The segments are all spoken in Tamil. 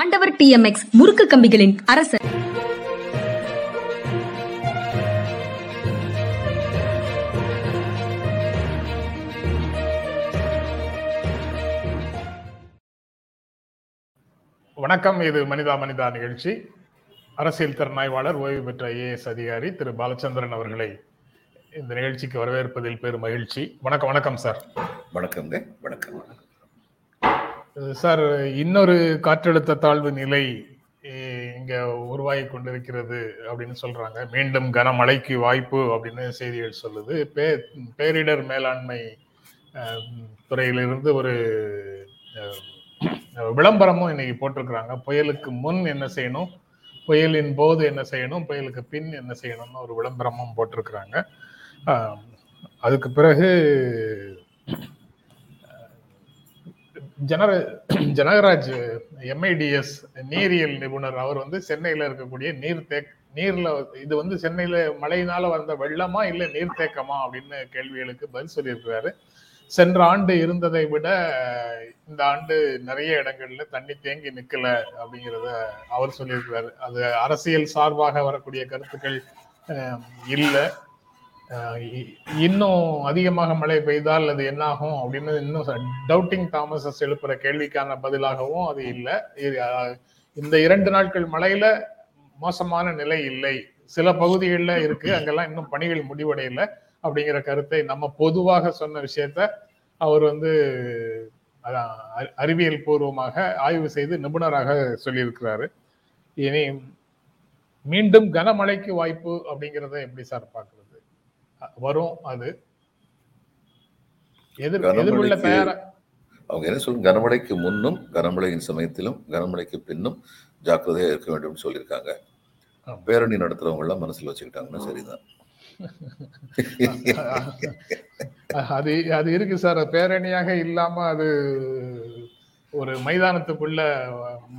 ஆண்டவர் டி எம் எக்ஸ் முறுக்கு கம்பிகளின் அரசர். வணக்கம் இது மனிதா மனிதா நிகழ்ச்சி. அரசியல் திறனாய்வாளர் ஓய்வு பெற்ற ஐஏஎஸ் அதிகாரி திரு பாலச்சந்திரன் அவர்களை இந்த நிகழ்ச்சிக்கு வரவேற்பதில் பெரும் மகிழ்ச்சி. வணக்கம் வணக்கம் சார். வணக்கம்ங்க வணக்கம். சார் இன்னொரு காற்றழுத்த தாழ்வு நிலை இங்க உருவாகி கொண்டிருக்கிறது அப்படின்னு சொல்றாங்க. மீண்டும் கனமழைக்கு வாய்ப்பு அப்படின்னு செய்திகள் சொல்லுது. பே பேரிடர் மேலாண்மை துறையிலிருந்து ஒரு விளம்பரமும் இன்னைக்கு போட்டிருக்கிறாங்க. புயலுக்கு முன் என்ன செய்யணும்? புயலின் போது என்ன செய்யணும்? புயலுக்கு பின் என்ன செய்யணும்னு ஒரு விளம்பரமும் போட்டிருக்கிறாங்க. அதுக்கு பிறகு ஜனர ஜனகராஜ் எம்ஐடிஎஸ் நீரியல் நிபுணர். அவர் வந்து சென்னையில இருக்கக்கூடிய நீர்த்தேக் நீர்ல இது வந்து சென்னையில மழையினால வந்த வெள்ளமா இல்ல நீர்த்தேக்கமா அப்படின்னு கேள்விகளுக்கு பதில் சொல்லியிருக்கிறாரு. சென்ற ஆண்டு இருந்ததை விட இந்த ஆண்டு நிறைய இடங்கள்ல தண்ணி தேங்கி நிக்கல அப்படிங்கிறத அவர் சொல்லியிருக்கிறாரு. அது அரசியல் சார்பாக வரக்கூடிய கருத்துக்கள் இல்லை. இன்னும் அதிகமாக மழை பெய்தால் அது என்னாகும் அப்படின்னு இன்னும் டவுட்டிங் தாமசஸ் எழுப்புற கேள்விக்கான பதிலாகவும் அது இல்லை. இந்த இரண்டு நாட்கள் மழையில மோசமான நிலை இல்லை. சில பகுதிகளில் இருக்கு. அங்கெல்லாம் இன்னும் பணிகள் முடிவடையல அப்படிங்கிற கருத்தை நம்ம பொதுவாக சொன்ன விஷயத்த அவர் வந்து அறி- அறிவியல் பூர்வமாக ஆய்வு செய்து நிபுணராக சொல்லியிருக்கிறாரு. இனி மீண்டும் கனமழைக்கு வாய்ப்பு அப்படிங்கிறத எப்படி சார் பார்க்குறது? வரும் அது. எதிர் கனமழைக்கு- தயாரா அவங்க என்ன சொல்லுங்க கனமழைக்கு முன்னும் கனமழையின் சமயத்திலும் கனமழைக்கு பின்னும் ஜாக்கிரதையா இருக்க வேண்டும்னு சொல்லியிருக்காங்க. பேரணி நடத்துறவங்க எல்லாம் மனசுல வச்சுக்கிட்டாங்கன்னா சரிதான். அது அது இருக்கு சார். பேரணியாக இல்லாம அது ஒரு மைதானத்துக்குள்ள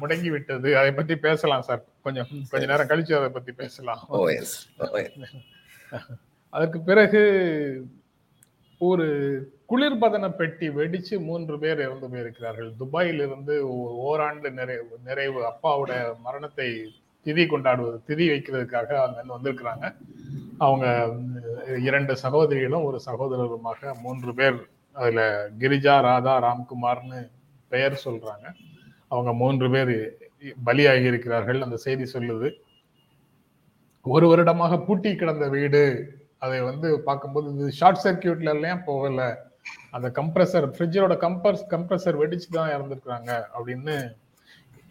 முடங்கி விட்டது. அதை பத்தி பேசலாம் சார். கொஞ்சம் கொஞ்ச நேரம் கழிச்சு அதை பத்தி பேசலாம். ஓ எஸ் அதற்கு பிறகு ஒரு குளிர்பதன பெட்டி வெடிச்சு மூன்று பேர் இறந்து போயிருக்கிறார்கள். துபாயில் இருந்து ஓராண்டு நிறைவு நிறைவு அப்பாவோட மரணத்தை திதி கொண்டாடுவது திதி வைக்கிறதுக்காக அங்க வந்திருக்கிறாங்க. அவங்க இரண்டு சகோதரிகளும் ஒரு சகோதரருமாக மூன்று பேர் அதுல கிரிஜா ராதா ராம்குமார்னு பெயர் சொல்றாங்க. அவங்க மூன்று பேர் பலியாகி இருக்கிறார்கள். அந்த செய்தி சொல்லுது. ஒரு வருடமாக பூட்டி கிடந்த வீடு அதை வந்து பார்க்கும்போது இது ஷார்ட் சர்க்கியூட்ல எல்லாம் போகல? அந்த கம்ப்ரஸர் ஃப்ரிட்ஜோட கம்பர்ஸ் கம்ப்ரஸர் வெடிச்சு தான் இறந்துருக்குறாங்க அப்படின்னு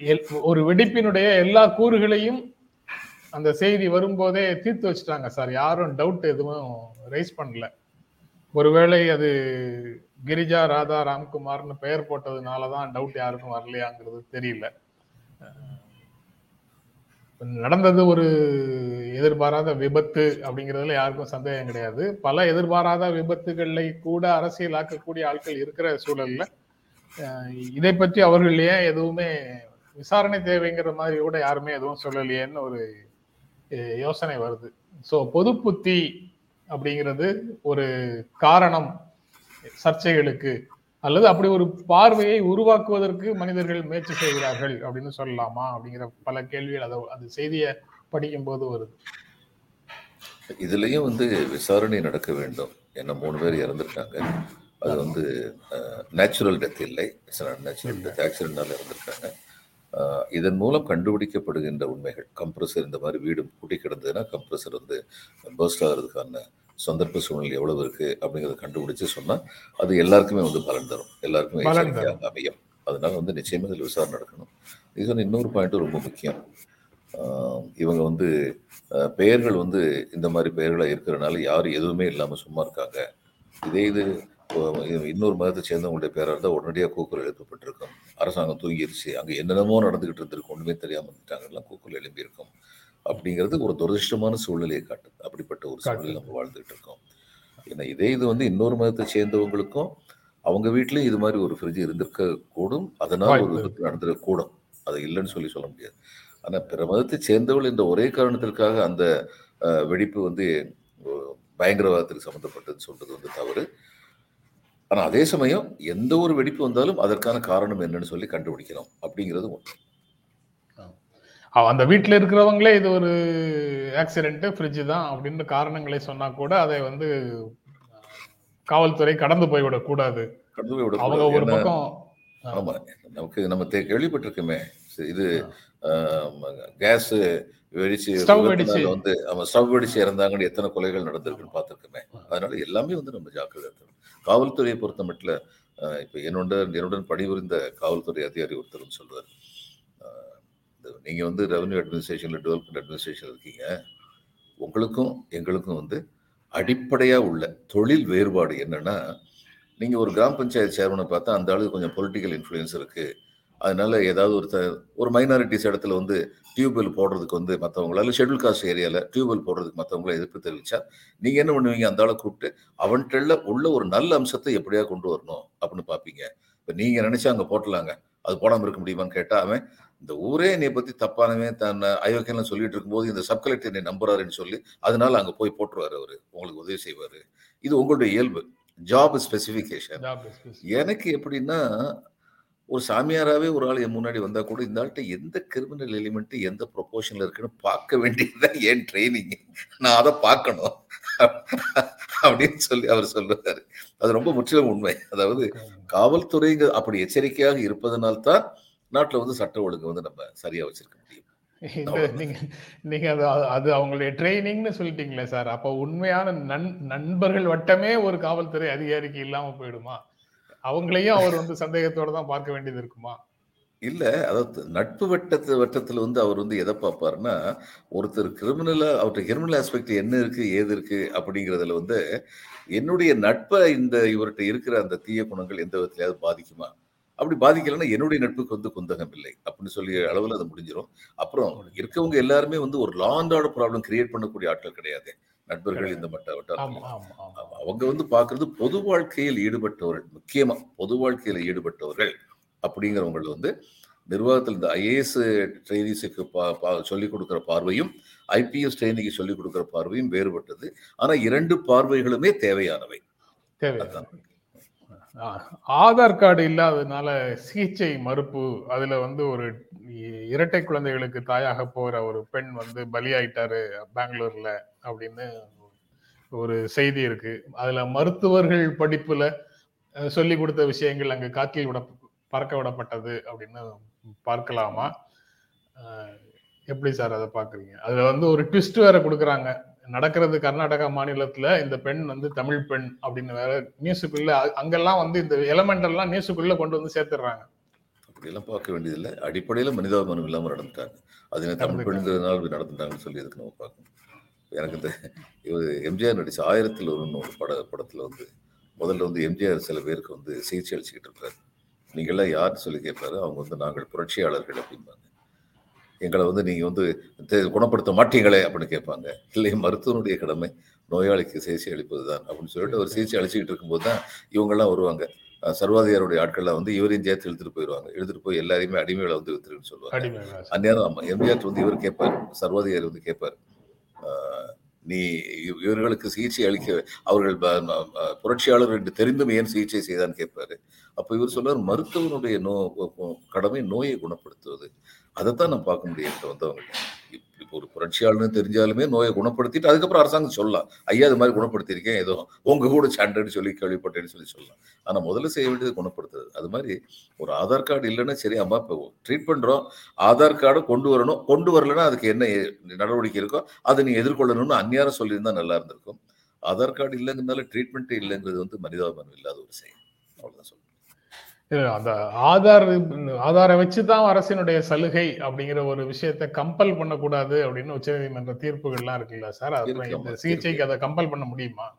எல்- ஒரு வெடிப்பினுடைய எல்லா கூறுகளையும் அந்த செய்தி வரும்போதே தீர்த்து வச்சுட்டாங்க சார். யாரும் டவுட் எதுவும் ரைஸ் பண்ணல. ஒருவேளை அது கிரிஜா ராதா ராம்குமார்னு பெயர் போட்டதுனால தான் டவுட் யாருக்கும் வரலையாங்கிறது தெரியல. நடந்தது ஒரு எதிர்பாராத விபத்து அப்படிங்கிறதுல யாருக்கும் சந்தேகம் கிடையாது. பல எதிர்பாராத விபத்துகளை கூட அரசியலாக்கக்கூடிய ஆட்கள் இருக்கிற சூழல்ல இதை பற்றி அவர்கள் ஏன் எதுவுமே விசாரணை தேவைங்கிற மாதிரி கூட யாருமே எதுவும் சொல்லலையேன்னு ஒரு யோசனை வருது. ஸோ பொது புத்தி அப்படிங்கிறது ஒரு காரணம் சர்ச்சைகளுக்கு. அல்லது அப்படி ஒரு பார்வையை உருவாக்குவதற்கு மனிதர்கள் முயற்சி செய்கிறார்கள் அப்படின்னு சொல்லலாமா அப்படிங்கிற பல கேள்விகள் அதை அந்த செய்தியை படிக்கும் போது வருது. இதுலயும் வந்து விசாரணை நடக்க வேண்டும். ஏன்னா மூணு பேர் இறந்திருக்காங்க. அது வந்து நேச்சுரல் டெத் இல்லை. நேச்சுரல் டெத் ஆக்சிடென்டால இறந்துருக்காங்க. இதன் மூலம் கண்டுபிடிக்கப்படுகின்ற உண்மைகள். கம்ப்ரஸர் இந்த மாதிரி வீடு கூட்டி கிடந்ததுன்னா கம்ப்ரஸர் வந்து பர்ஸ்ட் ஆகிறதுக்கான சந்தர்ப்ப சூழ்நிலை எவ்வளவு இருக்கு அப்படிங்கிறத கண்டுபிடிச்சு சொன்னா அது எல்லாருக்குமே வந்து பலன் தரும். எல்லாருக்குமே எச்சரிக்கையாக அமையும். அதனால வந்து நிச்சயமா இதில் விசாரணை நடக்கணும். இது சொன்ன இன்னொரு பாயிண்ட் ரொம்ப முக்கியம். ஆஹ் இவங்க வந்து பெயர்கள் வந்து இந்த மாதிரி பெயர்களா இருக்கிறனால யாரும் எதுவுமே இல்லாம சும்மா இருக்காங்க. இதே இது இன்னொரு மதத்தை சேர்ந்தவங்களுடைய பேரா இருந்தால் உடனடியாக கூக்குரல் எழுப்பப்பட்டிருக்கும். அரசாங்கம் தூங்கிருச்சு. அங்கே என்னென்னமோ நடந்துகிட்டு இருந்திருக்கு. ஒண்ணுமே தெரியாம இருந்துட்டாங்க எல்லாம் கூக்குரல் எழுப்பியிருக்கும். அப்படிங்கிறது ஒரு துரதிருஷ்டமான சூழ்நிலையை காட்டுது. அப்படிப்பட்ட ஒரு சூழ்நிலை நம்ம வாழ்ந்துகிட்டு இருக்கோம். ஏன்னா இதே இது வந்து இன்னொரு மதத்தை சேர்ந்தவங்களுக்கும் அவங்க வீட்லயும் இது மாதிரி ஒரு ஃப்ரிட்ஜ் இருந்திருக்க கூடும் அதனால் ஒரு விபத்து நடந்திருக்க கூடும் அது இல்லைன்னு சொல்லி சொல்ல முடியாது. ஆனா பிற மதத்தை சேர்ந்தவள் என்ற ஒரே காரணத்திற்காக அந்த வெடிப்பு வந்து பயங்கரவாதத்துக்கு சம்மந்தப்பட்டது சொல்றது வந்து தவறு. ஆனா அதே சமயம் எந்த ஒரு வெடிப்பு வந்தாலும் அதற்கான காரணம் என்னன்னு சொல்லி கண்டுபிடிக்கணும் அப்படிங்கிறது ஒன்று அந்த வீட்டுல இருக்கிறவங்களே இது ஒரு ஆக்சிடென்ட் ஃப்ரிட்ஜ் தான் அப்படின்னு காரணங்களை சொன்னா கூட அதை வந்து காவல்துறை கடந்து போய்விடக் கூடாது. கடந்து போய் அவங்க ஒரு பக்கம் ஆமா நமக்கு நம்ம கேள்விப்பட்டிருக்கோமே. இது கேஸ் வெடிச்சு. வந்து ஸ்டவ் வெடிச்சு இறந்தாங்கன்னு எத்தனை கொலைகள் நடந்திருக்குன்னு பார்த்திருக்கோமே. அதனால எல்லாமே வந்து நம்ம ஜாக்கிரதை இருக்கணும். காவல்துறையை பொறுத்த மட்டும் இப்ப என்னுடன் என்னுடன் பணிபுரிந்த காவல்துறை அதிகாரி ஒருத்தர் சொல்றாரு. நீங்கள் இந்த வந்து ரெவன்யூ அட்மினிஸ்ட்ரேஷனில் டெவலப்மெண்ட் அட்மினிஸ்ட்ரேஷன் இருக்கீங்க. உங்களுக்கும் எங்களுக்கும் வந்து அடிப்படையாக உள்ள தொழில் வேறுபாடு என்னென்னா நீங்கள் ஒரு கிராம பஞ்சாயத்து சேர்மனை பார்த்தா அந்த அளவுக்கு கொஞ்சம் பொலிட்டிக்கல் இன்ஃப்ளூயன்ஸ் இருக்குது அதனால ஏதாவது ஒரு த- ஒரு மைனாரிட்டிஸ் இடத்துல வந்து டியூப்வெல் போடுறதுக்கு வந்து மற்றவங்களால ஷெட்யூல் காஸ்ட் ஏரியாவில் டியூப்வெல் போடுறதுக்கு மற்றவங்கள எதிர்ப்பு தெரிவிச்சா நீங்கள் என்ன பண்ணுவீங்க? அந்த ஆளை கூப்பிட்டு அவன்கிட்ட உள்ள ஒரு நல்ல அம்சத்தை எப்படியா கொண்டு வரணும் அப்படின்னு பார்ப்பீங்க. இப்போ நீங்கள் நினச்சா அங்கே போட்டலாங்க. அது போடாமல் இருக்க முடியுமான்னு கேட்டால் அவன் இந்த ஊரே என்னை பத்தி தப்பானவன் தன் அயோக்கியெல்லாம் சொல்லிட்டு இருக்கும்போது இந்த சப் கலெக்டர் என்னை நம்புறாருன்னு சொல்லி அதனால அங்க போய் போட்டுருவாரு அவரு. உங்களுக்கு உதவி செய்வாரு. இது உங்களுடைய இயல்பு. ஜாப் ஸ்பெசிஃபிகேஷன் is- எனக்கு எப்படின்னா ஒரு சாமியாராவே ஒரு ஆள் என் முன்னாடி வந்தா கூட இந்த ஆள்கிட்ட எந்த கிரிமினல் எலிமெண்ட் எந்த ப்ரொபோஷன்ல இருக்குன்னு பார்க்க வேண்டியதுதான் ஏன் ட்ரைனிங் நான் அதை பார்க்கணும். அப்படின்னு சொல்லி அவர் சொல்றாரு அது ரொம்ப முற்றிலும் உண்மை. அதாவது காவல்துறைங்க அப்படி எச்சரிக்கையாக இருப்பதனால்தான் நாட்டுல வந்து சட்ட ஒழுங்கு வந்து நம்ம சரியா வச்சிருக்க முடியும். நீங்க அது அது அவங்களுடைய ட்ரைனிங்னு சொல்லிட்டீங்களே சார். அப்போ உண்மையான நண் நண்பர்கள் வட்டமே ஒரு காவல்துறை அதிகாரிக்கு இல்லாம போயிடுமா? அவங்களையும் அவர் வந்து சந்தேகத்தோட தான் பார்க்க வேண்டியது இருக்குமா? இல்ல அதாவது நட்பு வட்டத்து வட்டத்துல வந்து அவர் வந்து எதை பார்ப்பாருன்னா ஒருத்தர் கிரிமினலா அவர்கிட்ட கிரிமினல் ஆஸ்பெக்ட் என்ன இருக்கு ஏது இருக்கு அப்படிங்கிறதுல வந்து என்னுடைய நட்பை இந்த இவர்கிட்ட இருக்கிற அந்த தீய குணங்கள் எந்த விதத்திலையாவது பாதிக்குமா? அப்படி பாதிக்கலைன்னா என்னுடைய நட்புக்கு வந்து குந்தகம் இல்லை. அப்படின்னு சொல்லி அளவில் அது முடிஞ்சிடும் அப்புறம் இருக்கவங்க எல்லாருமே வந்து ஒரு law and order problem create பண்ணக்கூடிய ஆட்கள் கிடையாது. நண்பர்கள் இந்த மட்ட வட்டாரத்தில். அவங்க வந்து பார்க்கிறது பொது வாழ்க்கையில் ஈடுபட்டவர்கள் முக்கியமா பொது வாழ்க்கையில் ஈடுபட்டவர்கள் அப்படிங்கிறவங்கள வந்து நிர்வாகத்தில் இந்த ஐஏஎஸ் ட்ரைனிஸுக்கு பா சொல்லிக் கொடுக்குற பார்வையும் ஐபிஎஸ் ட்ரைனிங்க்கு சொல்லிக் கொடுக்குற பார்வையும் வேறுபட்டது. ஆனா இரண்டு பார்வைகளுமே தேவையானவை. ஆதார் கார்டு இல்லாததுனால சிகிச்சை மறுப்பு அதுல வந்து ஒரு இரட்டை குழந்தைகளுக்கு தாயாக போகிற ஒரு பெண் வந்து பலியாயிட்டாரு பெங்களூர்ல அப்படின்னு ஒரு செய்தி இருக்கு. அதுல மருத்துவர்கள் படிப்புல சொல்லி கொடுத்த விஷயங்கள் அங்க காற்றில் விட பறக்க விடப்பட்டது அப்படின்னு பார்க்கலாமா? எப்படி சார் அதை பாக்குறீங்க அதுல வந்து ஒரு ட்விஸ்ட் வேற கொடுக்குறாங்க. நடக்கிறது கர்நாடகா மாநிலத்துல இந்த பெண் வந்து தமிழ் பெண் அப்படின்னு வேற நியூஸுக்குள்ள அங்கெல்லாம் வந்து இந்த எலமெண்ட் எல்லாம் நியூஸுக்குள்ள கொண்டு வந்து சேர்த்துடுறாங்க அப்படியெல்லாம் பார்க்க வேண்டியதில்லை. அடிப்படையில் மனிதாபிமானம் இல்லாமல் நடந்துட்டாங்க. அது தமிழ் பெண்கிறதுனால இப்படி நடந்துட்டாங்கன்னு சொல்லி எதுக்கு நம்ம பார்க்கணும்? எனக்கு இந்த இவர் எம்ஜிஆர் நடிச்ச ஆயிரத்தில் ஒரு ஒரு பட படத்தில் வந்து முதல்ல வந்து எம்ஜிஆர் சில பேருக்கு வந்து சிகிச்சை அளிச்சுக்கிட்டு இருப்பாரு நீங்கள்லாம் யாருன்னு சொல்லி கேட்பாரு. அவங்க வந்து நாங்கள் புரட்சியாளர்கள் அப்படிம்பாங்க. எங்களை வந்து நீங்கள் வந்து குணப்படுத்த மாட்டீங்களே அப்படின்னு கேட்பாங்க. இல்லை மருத்துவனுடைய கடமை நோயாளிக்கு சிகிச்சை அளிப்பது தான் அப்படின்னு சொல்லிட்டு ஒரு சிகிச்சை அளிச்சுக்கிட்டு இருக்கும்போது தான் இவங்கெல்லாம் வருவாங்க. அஹ் சர்வாதிகாரியுடைய ஆட்கள்லாம் வந்து இவரையும் சேர்த்து இழுத்துட்டு போயிடுவாங்க இழுத்துட்டு போய் எல்லாரையுமே அடிமைகளை வந்து வித்துருன்னு சொல்லுவாங்க. அந்நேரம் ஆமா எம்ஜிஆர் வந்து இவர் கேட்பார். சர்வாதிகாரி வந்து கேட்பார். நீ இவர்களுக்கு சிகிச்சை அளிக்க அவர்கள் புரட்சியாளர் என்று தெரிந்தும் ஏன் சிகிச்சை செய்தான்னு கேட்பாரு. அப்போ இவர் சொல்றார் மருத்துவனுடைய நோ கடமை நோயை குணப்படுத்துவது. அதைத்தான் நான் பார்க்க முடியும் வந்தவங்க ஒரு புரட்சியாளர்னு தெரிஞ்சாலுமே நோயை குணப்படுத்திட்டு அதுக்கப்புறம் அரசாங்கம் சொல்லலாம். ஐயா இது மாதிரி குணப்படுத்தியிருக்கேன் ஏதோ உங்க கூட சண்டைன்னு சொல்லி கேள்விப்பட்டேன்னு சொல்லி சொல்லலாம். ஆனால் முதல்ல செய்ய வேண்டியது குணப்படுத்துறது. அது மாதிரி ஒரு ஆதார் கார்டு இல்லைன்னா சரி அம்மா இப்போ ட்ரீட் பண்ணுறோம் ஆதார் கார்டை கொண்டு வரணும். கொண்டு வரலன்னா அதுக்கு என்ன நடவடிக்கை இருக்கோ அதை நீ எதிர்கொள்ளணும்னு அந்நியாரம் சொல்லியிருந்தா நல்லா இருந்திருக்கும். ஆதார் கார்டு இல்லைங்கிறதுனால ட்ரீட்மெண்ட்டே இல்லைங்கிறது வந்து மனிதாபிமானம் இல்லாத ஒரு செயல். அவ்வளோதான் சொல்லுங்கள் அந்த ஆதார் ஆதாரை வச்சுதான் அரசினுடைய சலுகை அப்படிங்கிற ஒரு விஷயத்தை கம்பல் பண்ணக்கூடாது அப்படின்னு உச்சநீதிமன்ற தீர்ப்புகள்லாம் இருக்குல்ல சார்? சிகிச்சைக்கு அதை கம்பல் பண்ண முடியுமா?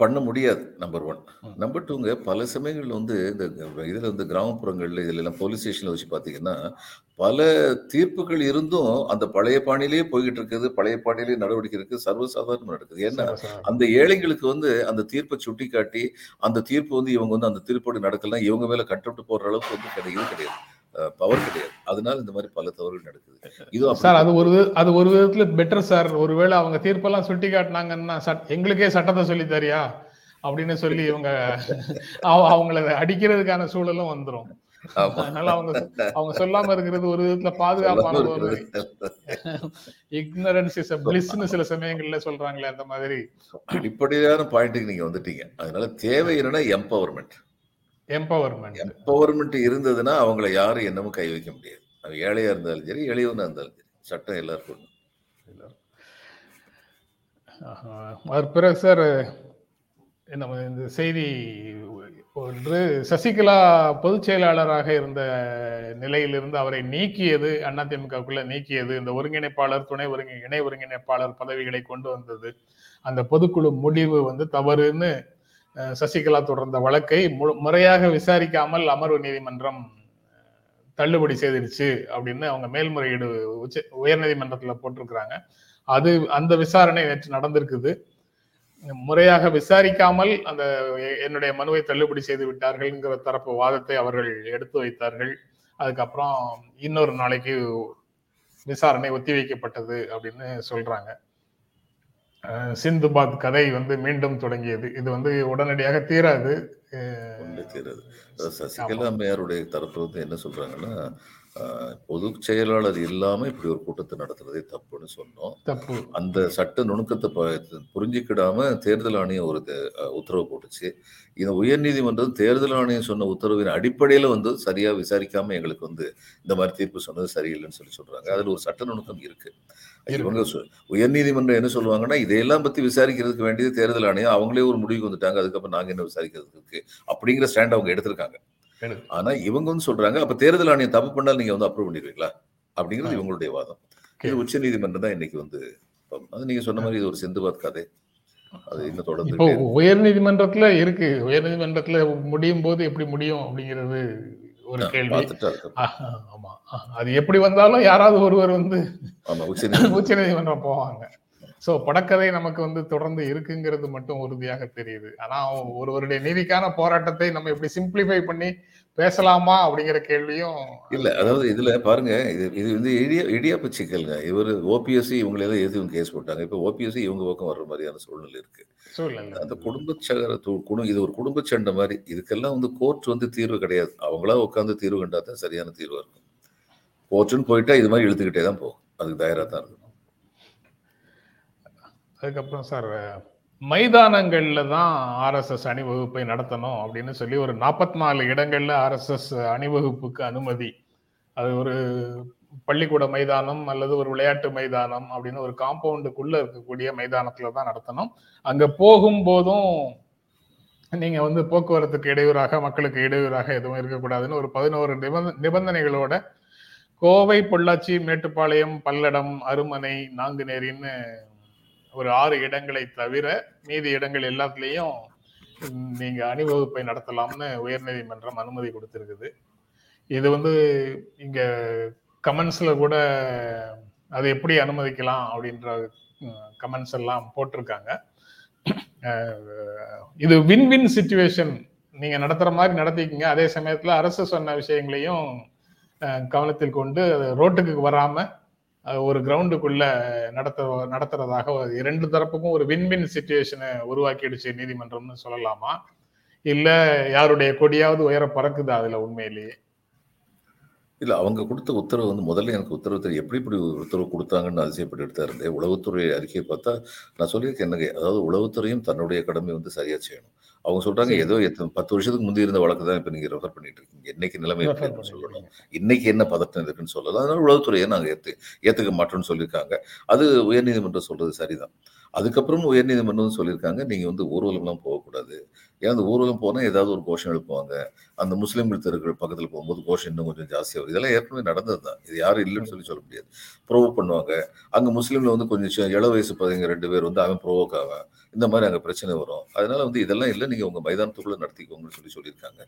பண்ண முடியாது நம்பர் ஒன். நம்பர் டூங்க பல சமயங்கள்ல வந்து இந்த இதுல வந்து கிராமப்புறங்கள்ல இதுல எல்லாம் போலீஸ் ஸ்டேஷன்ல வச்சு பாத்தீங்கன்னா பல தீர்ப்புகள் இருந்தும் அந்த பழைய பாணியிலேயே போய்கிட்டு இருக்குது பழைய பாணியிலேயே நடவடிக்கை இருக்கு சர்வசாதாரணம் நடக்குது ஏன்னா. அந்த ஏழைங்களுக்கு வந்து அந்த தீர்ப்பை சுட்டி காட்டி அந்த தீர்ப்பு வந்து இவங்க வந்து அந்த தீர்ப்போடு நடக்கலாம் இவங்க மேல கட்டப்பட்டு போற அளவுக்கு வந்து கிடையாது கிடையாது பவர் கிடையாது. அதனால இந்த மாதிரி பல தவறுகள் நடக்குது. இது சார் அது ஒரு அது ஒரு விதத்துல பெட்டர் சார். ஒருவேளை அவங்க தீர்ப்பெல்லாம் சுட்டி காட்டினாங்கன்னா எங்களுக்கே சட்டத்தை சொல்லி தரியா? அப்படின்னு சொல்லி இவங்க அவ- அவங்கள அடிக்கிறதுக்கான சூழலும் வந்துரும். ஆமா. அதனால அவங்க அவங்க சொல்லாம இருக்கிறது ஒரு விதத்துல பாதுகாப்பான ஒரு இக்னரன்ஸ் இஸ் பிளிஸ்னு சில சமயங்கள்ல சொல்றாங்களே அந்த மாதிரி. அடிப்படையான பாயிண்ட்டுக்கு நீங்க வந்துட்டீங்க. அதனால தேவை என்னன்னா எம்பவர்மெண்ட் எம்பவர்மெண்ட் எம்பவர்மெண்ட் இருந்ததுன்னா அவங்கள யாரும் என்னமும் கை வைக்க முடியாது. அவன் ஏழையா இருந்தாலும் சரி எளியவனா இருந்தாலும் சரி. சட்டம் எல்லாருக்கும். அவர் பிறகு சார் நம்ம இந்த செய்தி ஒன்று சசிகலா பொதுச் செயலாளராக இருந்த நிலையிலிருந்து அவரை நீக்கியது அதிமுகவுக்குள்ள நீக்கியது இந்த ஒருங்கிணைப்பாளர் துணை ஒருங்கி இணை ஒருங்கிணைப்பாளர் பதவிகளை கொண்டு வந்தது. அந்த பொதுக்குழு முடிவு வந்து தவறுன்னு சசிகலா தொடர்ந்த வழக்கை முறையாக விசாரிக்காமல் அமர்வு நீதிமன்றம் தள்ளுபடி செய்திருச்சு அப்படின்னு அவங்க மேல்முறையீடு உச்ச உயர்நீதிமன்றத்தில் போட்டிருக்கிறாங்க. அது அந்த விசாரணை நேற்று நடந்திருக்குது. முறையாக விசாரிக்காமல் அந்த என்னுடைய மனுவை தள்ளுபடி செய்து விட்டார்கள்ங்கிற தரப்பு வாதத்தை அவர்கள் எடுத்து வைத்தார்கள். அதுக்கப்புறம் இன்னொரு நாளைக்கு விசாரணை ஒத்திவைக்கப்பட்டது அப்படின்னு சொல்றாங்க. சிந்துபாத் கதை வந்து மீண்டும் தொடங்கியது. இது வந்து உடனடியாக தீராது. அதாவது சசிகலா அம்மையாருடைய தரப்பு வந்து என்ன சொல்றாங்கன்னா பொதுச் செயலாளர் இல்லாம இப்படி ஒரு கூட்டத்தை நடத்துறதே தப்புன்னு சொன்னோம். தப்பு. அந்த சட்ட நுணுக்கத்தை புரிஞ்சுக்கிடாம தேர்தல் ஆணையம் ஒரு உத்தரவு போட்டுச்சு. இந்த உயர்நீதிமன்றம் தேர்தல் ஆணையம் சொன்ன உத்தரவின் அடிப்படையில வந்து சரியா விசாரிக்காம எங்களுக்கு வந்து இந்த மாதிரி தீர்ப்பு சொன்னது சரியில்லைன்னு சொல்லி சொல்றாங்க. அதுல ஒரு சட்ட நுணுக்கம் இருக்கு. இவங்க உயர்நீதிமன்றம் என்ன சொல்லுவாங்கன்னா இதையெல்லாம் பத்தி விசாரிக்கிறதுக்கு வேண்டியது தேர்தல் ஆணையம். அவங்களே ஒரு முடிவுக்கு வந்துட்டாங்க. அதுக்கப்புறம் நாங்க என்ன விசாரிக்கிறதுக்கு? அப்படிங்கிற ஸ்டாண்ட் அவங்க எடுத்திருக்காங்க. எடு. ஆனா இவங்க வந்து சொல்றாங்க அப்ப தேர்தல் ஆணையம் தப்பு பண்ணாலும் நீங்க வந்து அப்ரூவ் பண்ணிடுவீங்களா? அப்படிங்கிறது. இவங்களுடைய வாதம். இது உச்ச நீதிமன்றம் தான் இன்னைக்கு வந்து அது நீங்க சொன்ன மாதிரி இது ஒரு சிந்துபாத் கதை. அது இன்னும் தொடர்ந்து இப்போ உயர் நீதிமன்றத்துல இருக்கு. உயர் நீதிமன்றத்துல முடியும் போது எப்படி முடியும் அப்படிங்கிறது ஒரு கேள்வி. ஆமா. அது எப்படி வந்தாலும் யாராவது ஒருவர் வந்து உச்ச நீதிமன்றம் போவாங்க. சோ படக்கதை நமக்கு வந்து தொடர்ந்து இருக்குங்கிறது மட்டும் உறுதியாக தெரியுது. ஆனா ஒருவருடைய நீதிக்கான போராட்டத்தை நம்ம இப்படி சிம்பிளிஃபை பண்ணி பேசலாமா அப்படிங்கிற கேள்வியும் இல்ல அதாவது இதுல பாருங்க இது இது வந்து இடியா இடியாப்ப சிக்கல்ங்க. இவர் ஓபிஎஸ்சி இவங்களை எல்லாம் எது இவங்க கேஸ் போட்டாங்க. இப்ப ஓபிஎஸ்சி இவங்க பக்கம் வர்ற மாதிரியான சூழ்நிலை இருக்கு. அந்த குடும்ப சகர குடும் இது ஒரு குடும்ப சண்டை மாதிரி. இதுக்கெல்லாம் வந்து கோர்ட் வந்து தீர்வு கிடையாது. அவங்களா உட்காந்து தீர்வு கண்டா தான் சரியான தீர்வா இருக்கும். கோர்ட்டுன்னு போயிட்டா இது மாதிரி இழுத்துக்கிட்டே தான் போகும். அதுக்கு தயாரா தான் இருக்கணும். அதுக்கப்புறம் சார் மைதானங்கள்ல தான் ஆர்எஸ்எஸ் அணிவகுப்பை நடத்தணும் அப்படின்னு சொல்லி ஒரு நாற்பத்தி நாலு இடங்கள்ல ஆர்எஸ்எஸ் அணிவகுப்புக்கு அனுமதி. அது ஒரு பள்ளிக்கூட மைதானம் அல்லது ஒரு விளையாட்டு மைதானம் அப்படின்னு ஒரு காம்பவுண்டுக்குள்ள இருக்கக்கூடிய மைதானத்துல தான் நடத்தணும். அங்க போகும்போதும் நீங்க வந்து போக்குவரத்துக்கு இடையூறாக மக்களுக்கு இடையூறாக எதுவும் இருக்கக்கூடாதுன்னு ஒரு பதினோரு நிபந்த நிபந்தனைகளோட கோவை பொள்ளாச்சி மேட்டுப்பாளையம் பல்லடம் அருமனை நாங்குநேரின்னு ஒரு ஆறு இடங்களை தவிர மீதி இடங்கள் எல்லாத்துலேயும் நீங்க அணிவகுப்பை நடத்தலாம்னு உயர்நீதிமன்றம் அனுமதி கொடுத்திருக்குது. இது வந்து இங்க கமெண்ட்ஸ்ல கூட அதை எப்படி அனுமதிக்கலாம் அப்படின்ற கமெண்ட்ஸ் எல்லாம் போட்டிருக்காங்க. இது வின் வின் சுச்சுவேஷன் நீங்க நடத்துற மாதிரி நடத்திக்கிங்க. அதே சமயத்துல அரசு சொன்ன விஷயங்களையும் கவனத்தில் கொண்டு அது ரோட்டுக்கு வராம ஒரு கிரவுண்டுக்குள்ள நடத்த நடத்துறதாக இரண்டு தரப்புக்கும் ஒரு வின்வின் சுச்சுவேஷனை உருவாக்கிடுச்சு நீதிமன்றம்னு சொல்லலாமா? இல்ல யாருடைய கொடியாவது உயர பறக்குதா அதுல உண்மையிலேயே? இல்ல அவங்க கொடுத்த உத்தரவு வந்து முதல்ல எனக்கு உத்தரவு தெரியும். எப்படி இப்படி உத்தரவு கொடுத்தாங்கன்னு அதிசயப்பட்டு எடுத்தா இருந்தேன் உளவுத்துறை அறிக்கையை பார்த்தா நான் சொல்லியிருக்கேன் என்னங்க அதாவது உளவுத்துறையும் தன்னுடைய கடமை வந்து சரியா செய்யணும். அவங்க சொல்றாங்க. ஏதோ பத்து வருஷத்துக்கு முந்தி இருந்த வழக்கு தான் இப்ப நீங்க ரெஃபர் பண்ணிட்டு இருக்கீங்க இன்னைக்கு நிலைமை சொல்லணும் பண்ணிருக்கீங்க. இன்னைக்கு என்ன பதட்டம் இருக்குன்னு சொல்லலாம். அதனால உளவுத்துறையை நாங்க ஏத்து ஏத்துக்க மாட்டோம்னு சொல்லியிருக்காங்க. அது உயர்நீதிமன்றம் சொல்றது சரிதான். அதுக்கப்புறம் உயர்நீதிமன்றம் சொல்லியிருக்காங்க நீங்கள் வந்து ஊர்வலம்லாம் போகக்கூடாது. ஏன்னா அந்த ஊர்வலம் போனால் ஏதாவது ஒரு கோஷம் எழுப்புவாங்க. அந்த முஸ்லீம் தெருக்கள் பக்கத்தில் போகும்போது கோஷம் இன்னும் கொஞ்சம் ஜாஸ்தியாக வரும் இதெல்லாம் ஏற்கனவே நடந்தது தான் இது யாரும் இல்லைன்னு சொல்லி சொல்ல முடியாது. ப்ரோவோ பண்ணுவாங்க. அங்கே முஸ்லீமில் வந்து கொஞ்சம் இள வயசு பதவிங்க ரெண்டு பேர் வந்து அவன் ப்ரோவோக் ஆவான். இந்த மாதிரி அங்கே பிரச்சனை வரும். அதனால வந்து இதெல்லாம் இல்லை நீங்கள் உங்கள் மைதானத்துக்குள்ளே நடத்திக்கோங்கன்னு சொல்லி சொல்லியிருக்காங்க.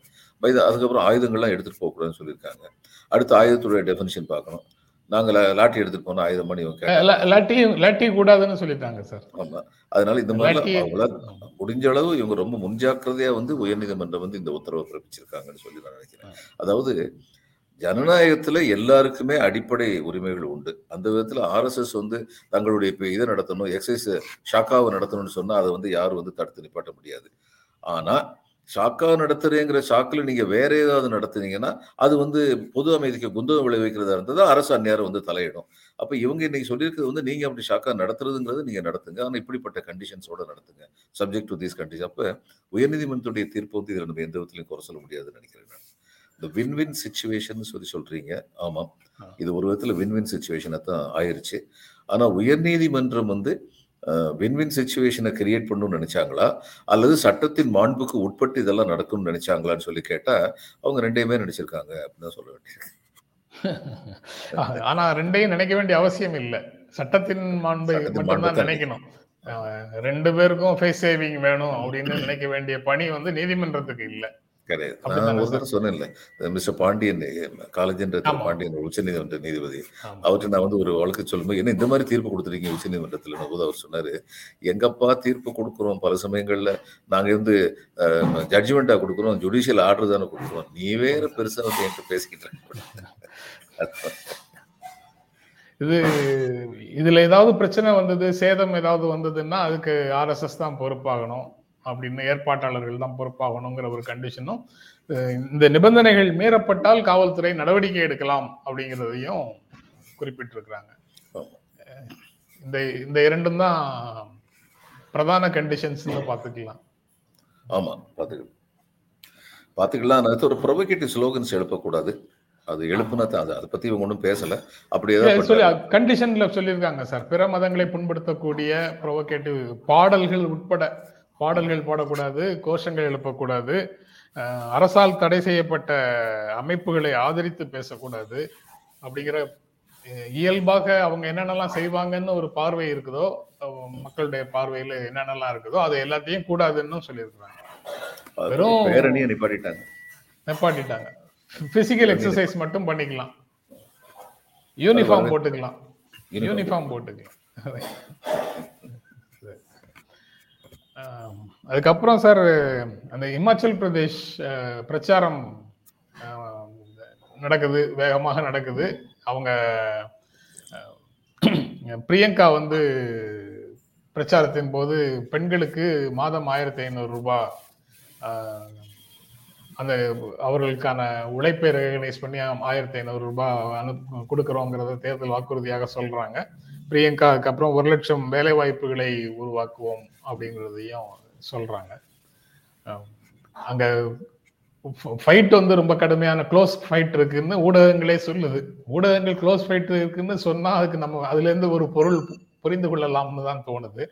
மைதா அதுக்கப்புறம் ஆயுதங்கள்லாம் எடுத்துகிட்டு போகக்கூடாதுன்னு சொல்லியிருக்காங்க. அடுத்து ஆயுதத்துடைய டெஃபினிஷன் பார்க்கணும். நாங்க லாட்டி எடுத்துட்டு போனா ஆயுதம் பண்ணி லட்டி லட்டி கூடாதுன்னு சொல்லிட்டாங்க சார். ஆமா. அதனால இந்த மாதிரி முடிஞ்ச அளவு இவங்க ரொம்ப முன்ஜாக்கிரதையா வந்து உயர்நீதிமன்றம் வந்து இந்த உத்தரவை பிறப்பிச்சிருக்காங்கன்னு சொல்லி நான் நினைக்கிறேன். அதாவது ஜனநாயகத்துல எல்லாருக்குமே அடிப்படை உரிமைகள் உண்டு. அந்த விதத்துல ஆர்எஸ்எஸ் வந்து தங்களுடைய இப்ப இதை நடத்தணும் எக்ஸசைஸ் ஷாக்காவை நடத்தணும்னு சொன்னா அதை வந்து யாரும் வந்து தடுத்து நிப்பாட்ட முடியாது. ஆனா ஷாக்கா நடத்துறேங்கிற ஷாக்கில் நீங்க வேற ஏதாவது நடத்துனீங்கன்னா அது வந்து பொது அமைதிக்கு குந்தகம் விளைவிக்கிறதா இருந்தது அரசு அந்நேரம் வந்து தலையிடும். அப்ப இவங்க இன்னைக்கு சொல்லியிருக்கிறது வந்து நீங்க அப்படி ஷாக்கா நடத்துறதுங்கிறது நீங்க நடத்துங்க. ஆனா இப்படிப்பட்ட கண்டிஷன்ஸோட நடத்துங்க. சப்ஜெக்ட் டு தீஸ் கண்டிஷன் அப்ப உயர்நீதிமன்றத்துடைய தீர்ப்பு வந்து இதில் நம்ம எந்த விதத்திலையும் குறை சொல்ல முடியாதுன்னு நினைக்கிறேன் நான். இந்த வின்-வின் சுச்சுவேஷன் சொல்லி சொல்றீங்க. ஆமாம் இது ஒரு விதத்துல வின்-வின் சுச்சுவேஷனை தான் ஆயிருச்சு. ஆனா உயர்நீதிமன்றம் வந்து வின்-வின் சுச்சுவேஷனை கிரியேட் பண்ணணும்னு நினைச்சாங்களா? அல்லது சட்டத்தின் மாண்புக்கு உட்பட்டு இதெல்லாம் நடக்கும்னு நினைச்சாங்களான்னு சொல்லி கேட்டா அவங்க ரெண்டையுமே நினைச்சிருக்காங்க அப்படின்னு சொல்ல வேண்டியது. ஆனா ரெண்டையும் நினைக்க வேண்டிய அவசியம் இல்ல. சட்டத்தின் மாண்பை மட்டும்தான் நினைக்கணும். ரெண்டு பேருக்கும் ஃபேஸ் சேவிங் வேணும் அப்படின்னு நினைக்க வேண்டிய பணி வந்து நீதிமன்றத்துக்கு இல்ல. கிடையாது நான் ஒரு? தடவை சொன்னேன்ல மிஸ்டர் பாண்டியன் காலேஜ் ஆமா. பாண்டியன் உச்சநீதிமன்ற நீதிபதி ஆமா. அவர்கிட்ட நான் வந்து ஒரு வழக்கு சொல்லும்போது என்ன இந்த மாதிரி தீர்ப்பு கொடுத்துருக்கீங்க உச்சநீதிமன்றத்தில் போது அவர் சொன்னாரு எங்கப்பா தீர்ப்பு கொடுக்குறோம் பல சமயங்கள்ல நாங்க வந்து ஜட்ஜ்மெண்டா கொடுக்குறோம் ஜுடிஷியல் ஆர்டர் தானே கொடுக்குறோம் நீ வேற பெருசா வந்து என்கிட்ட பேசிக்கிட்டு இருக்க. இது இதுல ஏதாவது பிரச்சனை வந்தது சேதம் ஏதாவது வந்ததுன்னா அதுக்கு ஆர்எஸ்எஸ் தான் பொறுப்பாகணும் அப்படின்னு ஏற்பாட்டாளர்கள் தான் பொறுப்பாகணுங்கிற ஒரு கண்டிஷனும் இந்த நிபந்தனைகள் மீறப்பட்டால் காவல்துறை நடவடிக்கை எடுக்கலாம் அப்படிங்கிறதையும் குறிப்பிட்டிருக்கிறாங்க. இந்த இந்த இரண்டும் தான் பிரதான கண்டிஷன்ஸ் பார்த்துக்கலாம். ஆமா பாத்துக்கலாம் பாத்துக்கலாம் நான் ஒரு ப்ரொவோகேட்டிவ் ஸ்லோகன்ஸ் எழுப்பக்கூடாது. அது எழுப்புனா அது. அதை பத்தி இவங்க ஒன்றும் பேசல. அப்படி ஏதாவது சொல்லி கண்டிஷன்ல சொல்லியிருக்காங்க சார். பிற மதங்களை புண்படுத்தக்கூடிய ப்ரொவோகேட்டிவ் பாடல்கள் உட்பட பாடல்கள் பாடக்கூடாது கோஷங்கள் எழுப்பக்கூடாது அரசால் தடை செய்யப்பட்ட அமைப்புகளை ஆதரித்து பேசக்கூடாது அப்படிங்கிற இயல்பாக அவங்க என்னென்னலாம் செய்வாங்கன்னு ஒரு பார்வை இருக்குதோ மக்களுடைய பார்வையில என்னென்னலாம் இருக்குதோ அது எல்லாத்தையும் கூடாதுன்னு சொல்லியிருக்காங்க அது வெறும் பேரணியை நிப்பாட்டிட்டாங்க. நிப்பாட்டிட்டாங்க. பிசிக்கல் எக்ஸசைஸ் மட்டும் பண்ணிக்கலாம். யூனிஃபார்ம் போட்டுக்கலாம். Uniform யூனிஃபார்ம் போட்டுக்கலாம். அதுக்கப்புறம் சார் அந்த இமாச்சல் பிரதேஷ் பிரச்சாரம் நடக்குது வேகமாக நடக்குது. அவங்க பிரியங்கா வந்து பிரச்சாரத்தின் போது பெண்களுக்கு மாதம் ஆயிரத்தி ஐநூறு ரூபாய் அந்த அவர்களுக்கான உழைப்பை ரெகனைஸ் பண்ணி ஆயிரத்தி ஐநூறு ரூபாய் அனு கொடுக்குறோங்கிறத தேர்தல் வாக்குறுதியாக சொல்றாங்க. பிரியங்காவுக்கு அப்புறம் ஒரு லட்சம் வேலை வாய்ப்புகளை உருவாக்குவோம் அப்படிங்கிறதையும் சொல்றாங்க. அங்க ஃபைட் வந்து ரொம்ப கடுமையான க்ளோஸ் ஃபைட் இருக்குன்னு ஊடகங்களே சொல்லுது. ஊடகங்கள் க்ளோஸ் ஃபைட் இருக்குன்னு சொன்னா அதுக்கு நம்ம அதுல இருந்து ஒரு பொருள் புரிந்து கொள்ளலாம்னு தான் தோணுது.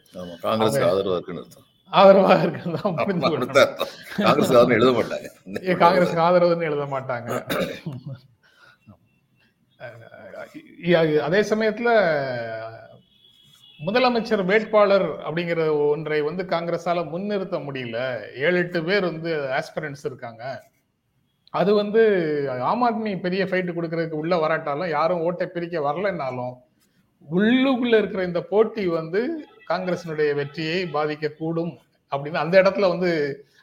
காங்கிரஸ் ஆதரவா இருக்குன்னு ஆதரவாக இருக்குன்னு எழுத மாட்டாங்க. ஏன் காங்கிரஸ் ஆதரவுன்னு எழுத மாட்டாங்க. அதே சமயத்துல முதலமைச்சர் வேட்பாளர் அப்படிங்கிற ஒன்றை வந்து காங்கிரஸால முன்னிறுத்த முடியல. ஏழு எட்டு பேர் வந்து ஆஸ்பிரன்ஸ் இருக்காங்க. அது வந்து ஆம் ஆத்மி பெரிய ஃபைட்டு கொடுக்கறதுக்கு உள்ள வராட்டாலும் யாரும் ஓட்டை பிரிக்க வரலைன்னாலும் உள்ளுக்குள்ள இருக்கிற இந்த போட்டி வந்து காங்கிரசினுடைய வெற்றியை பாதிக்க கூடும் அப்படின்னு அந்த இடத்துல வந்து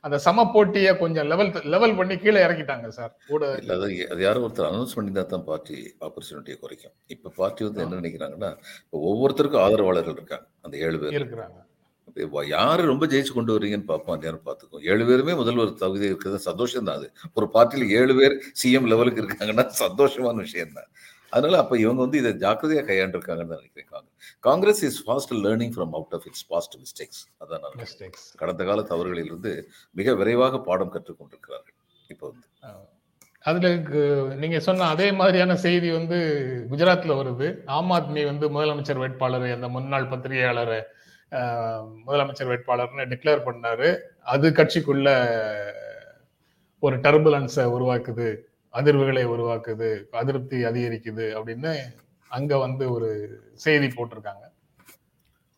அந்த சம போட்டியை கொஞ்சம் லெவல் லெவல் பண்ணி கீழே இறக்கிட்டாங்க சார். இல்ல அது யாரும் ஒருத்தர் அனௌன்ஸ் பண்ணி தான் பார்ட்டி ஆப்பர்ச்சுனிட்டியை குறைக்கும். இப்ப பார்ட்டி வந்து என்ன நினைக்கிறாங்கன்னா இப்ப ஒவ்வொருத்தருக்கும் ஆதரவாளர்கள் இருக்காங்க அந்த ஏழு பேர். இருக்கிறாங்க. யாரு ரொம்ப ஜெயிச்சு கொண்டு வர்றீங்கன்னு பார்ப்போம் நேரம் பார்த்துக்கோ ஏழு பேருமே முதல்வர் தகுதி இருக்கிறது சந்தோஷம் தான் அது. ஒரு பார்ட்டியில ஏழு பேர் சிஎம் லெவலுக்கு இருக்காங்கன்னா சந்தோஷமான விஷயம் தான் அதனால அப்ப இவங்க வந்து இதை ஜாக்கிரதையா கையாண்டிருக்காங்கன்னு நினைக்கிறேன். Congress Congress is fast learning from out of its past mistakes அதான் மிஸ்டேக்ஸ் கடந்த கால தவறுகளிலிருந்து மிக விரைவாக பாடம் கற்றுக்கொண்டிருக்கிறார்கள். இப்போ வந்து. அதுல நீங்க சொன்ன அதே மாதிரியான செய்தி வந்து குஜராத்ல வருது. ஆம் ஆத்மி வந்து முதலமைச்சர் வேட்பாளர் அந்த முன்னாள் பத்திரிகையாளர் முதலமைச்சர் வேட்பாளர்னு டிக்ளேர் பண்ணாரு. அது கட்சிக்குள்ள ஒரு டர்புலன்ஸை உருவாக்குது. அதிர்வுகளை உருவாக்குது அதிருப்தி அதிகரிக்குது அப்படின்னு அங்க வந்து ஒரு செய்தி போட்டிருக்காங்க.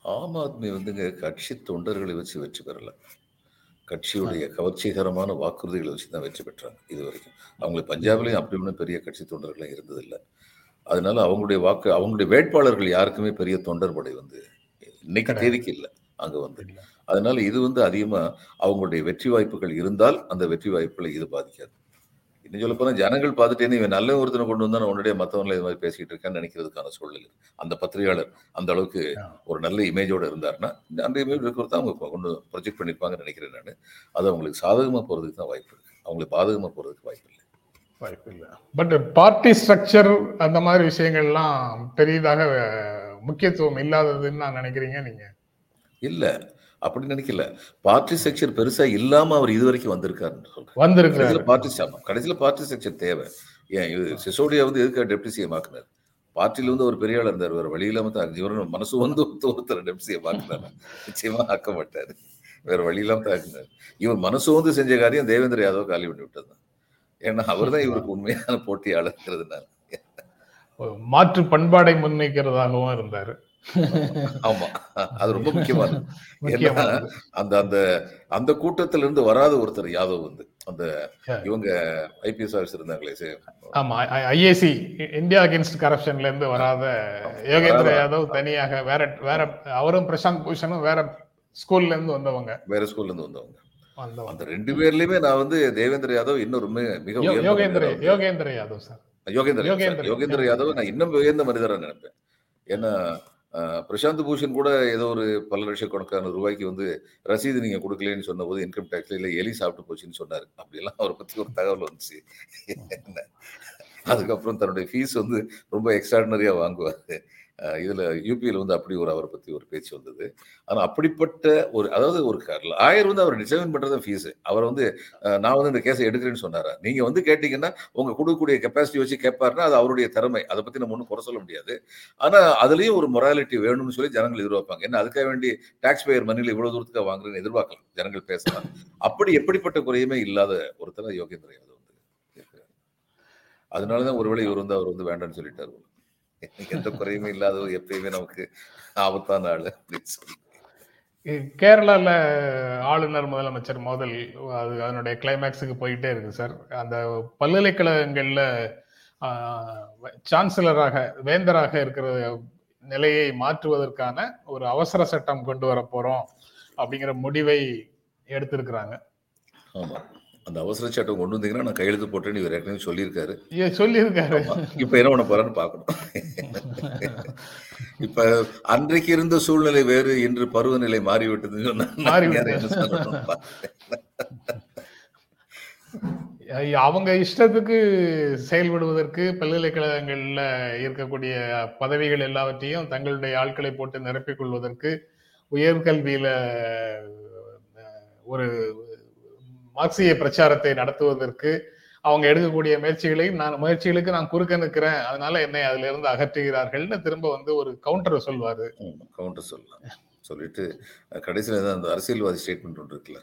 ஆம் ஆத்மி வந்துங்க கட்சி தொண்டர்களை வச்சு வெற்றி பெறல. கட்சியுடைய கவர்ச்சிகரமான வாக்குறுதிகளை வச்சு தான் வெற்றி பெற்றாங்க இது வரைக்கும். அவங்களுக்கு பஞ்சாப்லயும் அப்படி ஒன்றும் பெரிய கட்சி தொண்டர்களும் இருந்ததில்லை அதனால அவங்களுடைய வாக்கு அவங்களுடைய வேட்பாளர்கள் யாருக்குமே பெரிய தொண்டர் படை வந்து இன்னைக்கு. தேதிக்கு இல்லை அங்க வந்து. அதனால இது வந்து அதிகமா அவங்களுடைய வெற்றி வாய்ப்புகள் இருந்தால் அந்த வெற்றி வாய்ப்புகளை இது பாதிக்காது. நீ சொல்ல போனா ஜனங்கள் பார்த்துட்டே இவன் நல்ல ஒருத்தனை கொண்டு வந்தா நான் உடனடியே மத்தவங்கள இது மாதிரி பேசிட்டு இருக்கேன்னு நினைக்கிறதுக்கான சூழல் அந்த பத்திரிகையாளர் அந்த அளவுக்கு ஒரு நல்ல இமேஜோட இருந்தாருன்னா அந்த இமேஜ் இருக்கிறத அவங்க கொண்டு ப்ரொஜெக்ட் பண்ணிருப்பாங்கன்னு நினைக்கிறேன் நான். அது அவங்களுக்கு சாதகமா போறதுக்கு தான் வாய்ப்பு இருக்கு. அவங்களுக்கு பாதகமா போறதுக்கு வாய்ப்பு இல்லை. வாய்ப்பு இல்லை. பட் பார்ட்டி ஸ்ட்ரக்சர் அந்த மாதிரி விஷயங்கள்லாம் பெரிதாக அஹ், முக்கியத்துவம் இல்லாததுன்னு நான் நினைக்கிறீங்க நீங்க? இல்ல. அப்படி நினைக்கல. பார்ட்டி செக்ஷன் பெருசா இல்லாம அவர் இது வரைக்கும் வந்திருக்காருன்னு கடைசியில பார்ட்டி ஆமா. கடைசியில பார்ட்டி செக்ஷன் தேவை. ஏன் இது சிசோடியா வந்து எதுக்கு டெப்டி சிஎம் ஆக்குனார் பார்ட்டில வந்து ஒரு பெரிய ஆள் இருந்தார். வேற வழி இல்லாம தான் இவரும் மனசு வந்து ஒருத்தர் டெப்டி சிஎம் ஆக்குனார் நிச்சயமா ஆக்க மாட்டாரு. வேற வழி இல்லாம தான் ஆக்குனார். இவர் மனசு வந்து செஞ்ச காரியம் தேவேந்திர யாதவ் காலி பண்ணி விட்டது ஏன்னா அவர் தான் இவருக்கு உண்மையான போட்டியாளர்ங்கிறதுனால. ஒரு மாற்று பண்பாடை முன்வைக்கிறதாகவும் இருந்தாரு. ஆமா. அது ரொம்ப முக்கியமானது அந்த அந்த அந்த கூட்டத்துல இருந்து வராத ஒருத்தர் யாதவ் வந்து அந்த. இவங்க ஐபிஎஸ் ஆஃபீஸர் இருந்தாங்களே ஆமா ஐஏசி இந்தியா அகேன்ஸ்ட் கரப்ஷன்ல இருந்து வராத யோகேந்திர யாதவ் தனியாக வேற வேற அவரும் பிரசாந்த் பூஷனும் வேற ஸ்கூல்ல இருந்து வந்தவங்க. வேற ஸ்கூல்ல இருந்து வந்தவங்க. அந்த ரெண்டு பேர்லயுமே நான் வந்து தேவேந்திர யாதவ் இன்னும் ரொம்ப மிக யோகேந்திர யோகேந்திர யாதவ் சார். யோகேந்திர யோகேந்திர. யாதவ் நான் இன்னும் உயர்ந்த மனிதரா நினைப்பேன். ஏன்னா பிரசாந்த் பூஷன் கூட ஏதோ ஒரு பல லட்சக்கணக்கான ரூபாய்க்கு வந்து ரசீது நீங்க கொடுக்கலன்னு சொன்னபோது இன்கம் டேக்ஸ்ல இல்ல எலி சாப்பிட்டு போச்சுன்னு சொன்னாரு. அப்படியெல்லாம் அவரை பத்தி ஒரு தகவல் வந்துச்சு. என்ன? அதுக்கப்புறம் தன்னுடைய ஃபீஸ் வந்து ரொம்ப எக்ஸ்ட்ராடினரியா வாங்குவாரு. இதுல யூபியில் வந்து அப்படி ஒரு அவரை பத்தி ஒரு பேச்சு வந்தது. ஆனா அப்படிப்பட்ட ஒரு அதாவது ஒரு ஆயர் வந்து அவர் டிசைன் பண்றது ஃபீஸ் அவர் வந்து நான் வந்து இந்த கேஸை எடுக்கிறேன்னு சொன்னார்? நீங்க வந்து கேட்டீங்கன்னா உங்க கொடுக்கக்கூடிய கெப்பாசிட்டி வச்சு கேட்பாருன்னா அது அவருடைய திறமை. அதை பத்தி நம்ம ஒன்றும் குறை சொல்ல முடியாது. ஆனா அதுலயும் ஒரு மொராலிட்டி வேணும்னு சொல்லி ஜனங்கள் எதிர்பார்ப்பாங்க. என்ன அதுக்காக வேண்டி டாக்ஸ் பேயர் மணியில் இவ்வளோ தூரத்துக்கு வாங்குறேன்னு எதிர்பார்க்கலாம். ஜனங்கள் பேசலாம் அப்படி எப்படிப்பட்ட குறையுமே இல்லாத ஒருத்தர் யோகேந்திர யாதவ் வந்து அதனால தான் ஒருவேளை இவர் வந்து அவர் வந்து வேண்டாம்னு சொல்லிட்டாரு. எந்த குறையுமே இல்லாதவர் எப்பயுமே நமக்கு ஆபத்தான ஆளு அப்படின்னு சொல்லி. கேரளால ஆளுநர் முதலமைச்சர் மோதல் அது அதனுடைய கிளைமேக்ஸுக்கு போயிட்டே இருக்கு சார் அந்த பல்கலைக்கழகங்கள்ல சான்சலராக வேந்தராக இருக்கிற நிலையை மாற்றுவதற்கான ஒரு அவசர சட்டம் கொண்டு வர போறோம் அப்படிங்கிற முடிவை எடுத்திருக்கிறாங்க. ஆமா. அந்த அவசர சட்டம் கொண்டு வந்தீங்கன்னா நான் கையெழுத்து போட்டேன்னு இவர் ஏற்கனவே சொல்லியிருக்காரு. சொல்லியிருக்காரு. இப்ப என்ன பண்ண போறான்னு பார்க்கணும்? இப்ப அன்றைக்கு இருந்த சூழ்நிலை வேறு இன்று பருவநிலை மாறிவிட்டதுன்னு சொன்னா அவங்க இஷ்டத்துக்கு செயல்படுவதற்கு பல்கலைக்கழகங்கள்ல இருக்கக்கூடிய பதவிகள் எல்லாவற்றையும் தங்களுடைய ஆட்களை போட்டு நிரப்பிக் கொள்வதற்கு உயர்கல்வியில ஒரு மார்க்சிய பிரச்சாரத்தை நடத்துவதற்கு அவங்க எடுக்கக்கூடிய முயற்சிகளை நான் முயற்சிகளுக்கு நான் குறுக்க நிற்கிறேன். அதனால என்னை அதுல இருந்து அகற்றுகிறார்கள்னு திரும்ப வந்து ஒரு கவுண்டர் சொல்வாரு. கவுண்டர் சொல்லலாம். சொல்லிட்டு கடைசியில தான் அந்த அரசியல்வாதி ஸ்டேட்மெண்ட் ஒன்று இருக்குல்ல?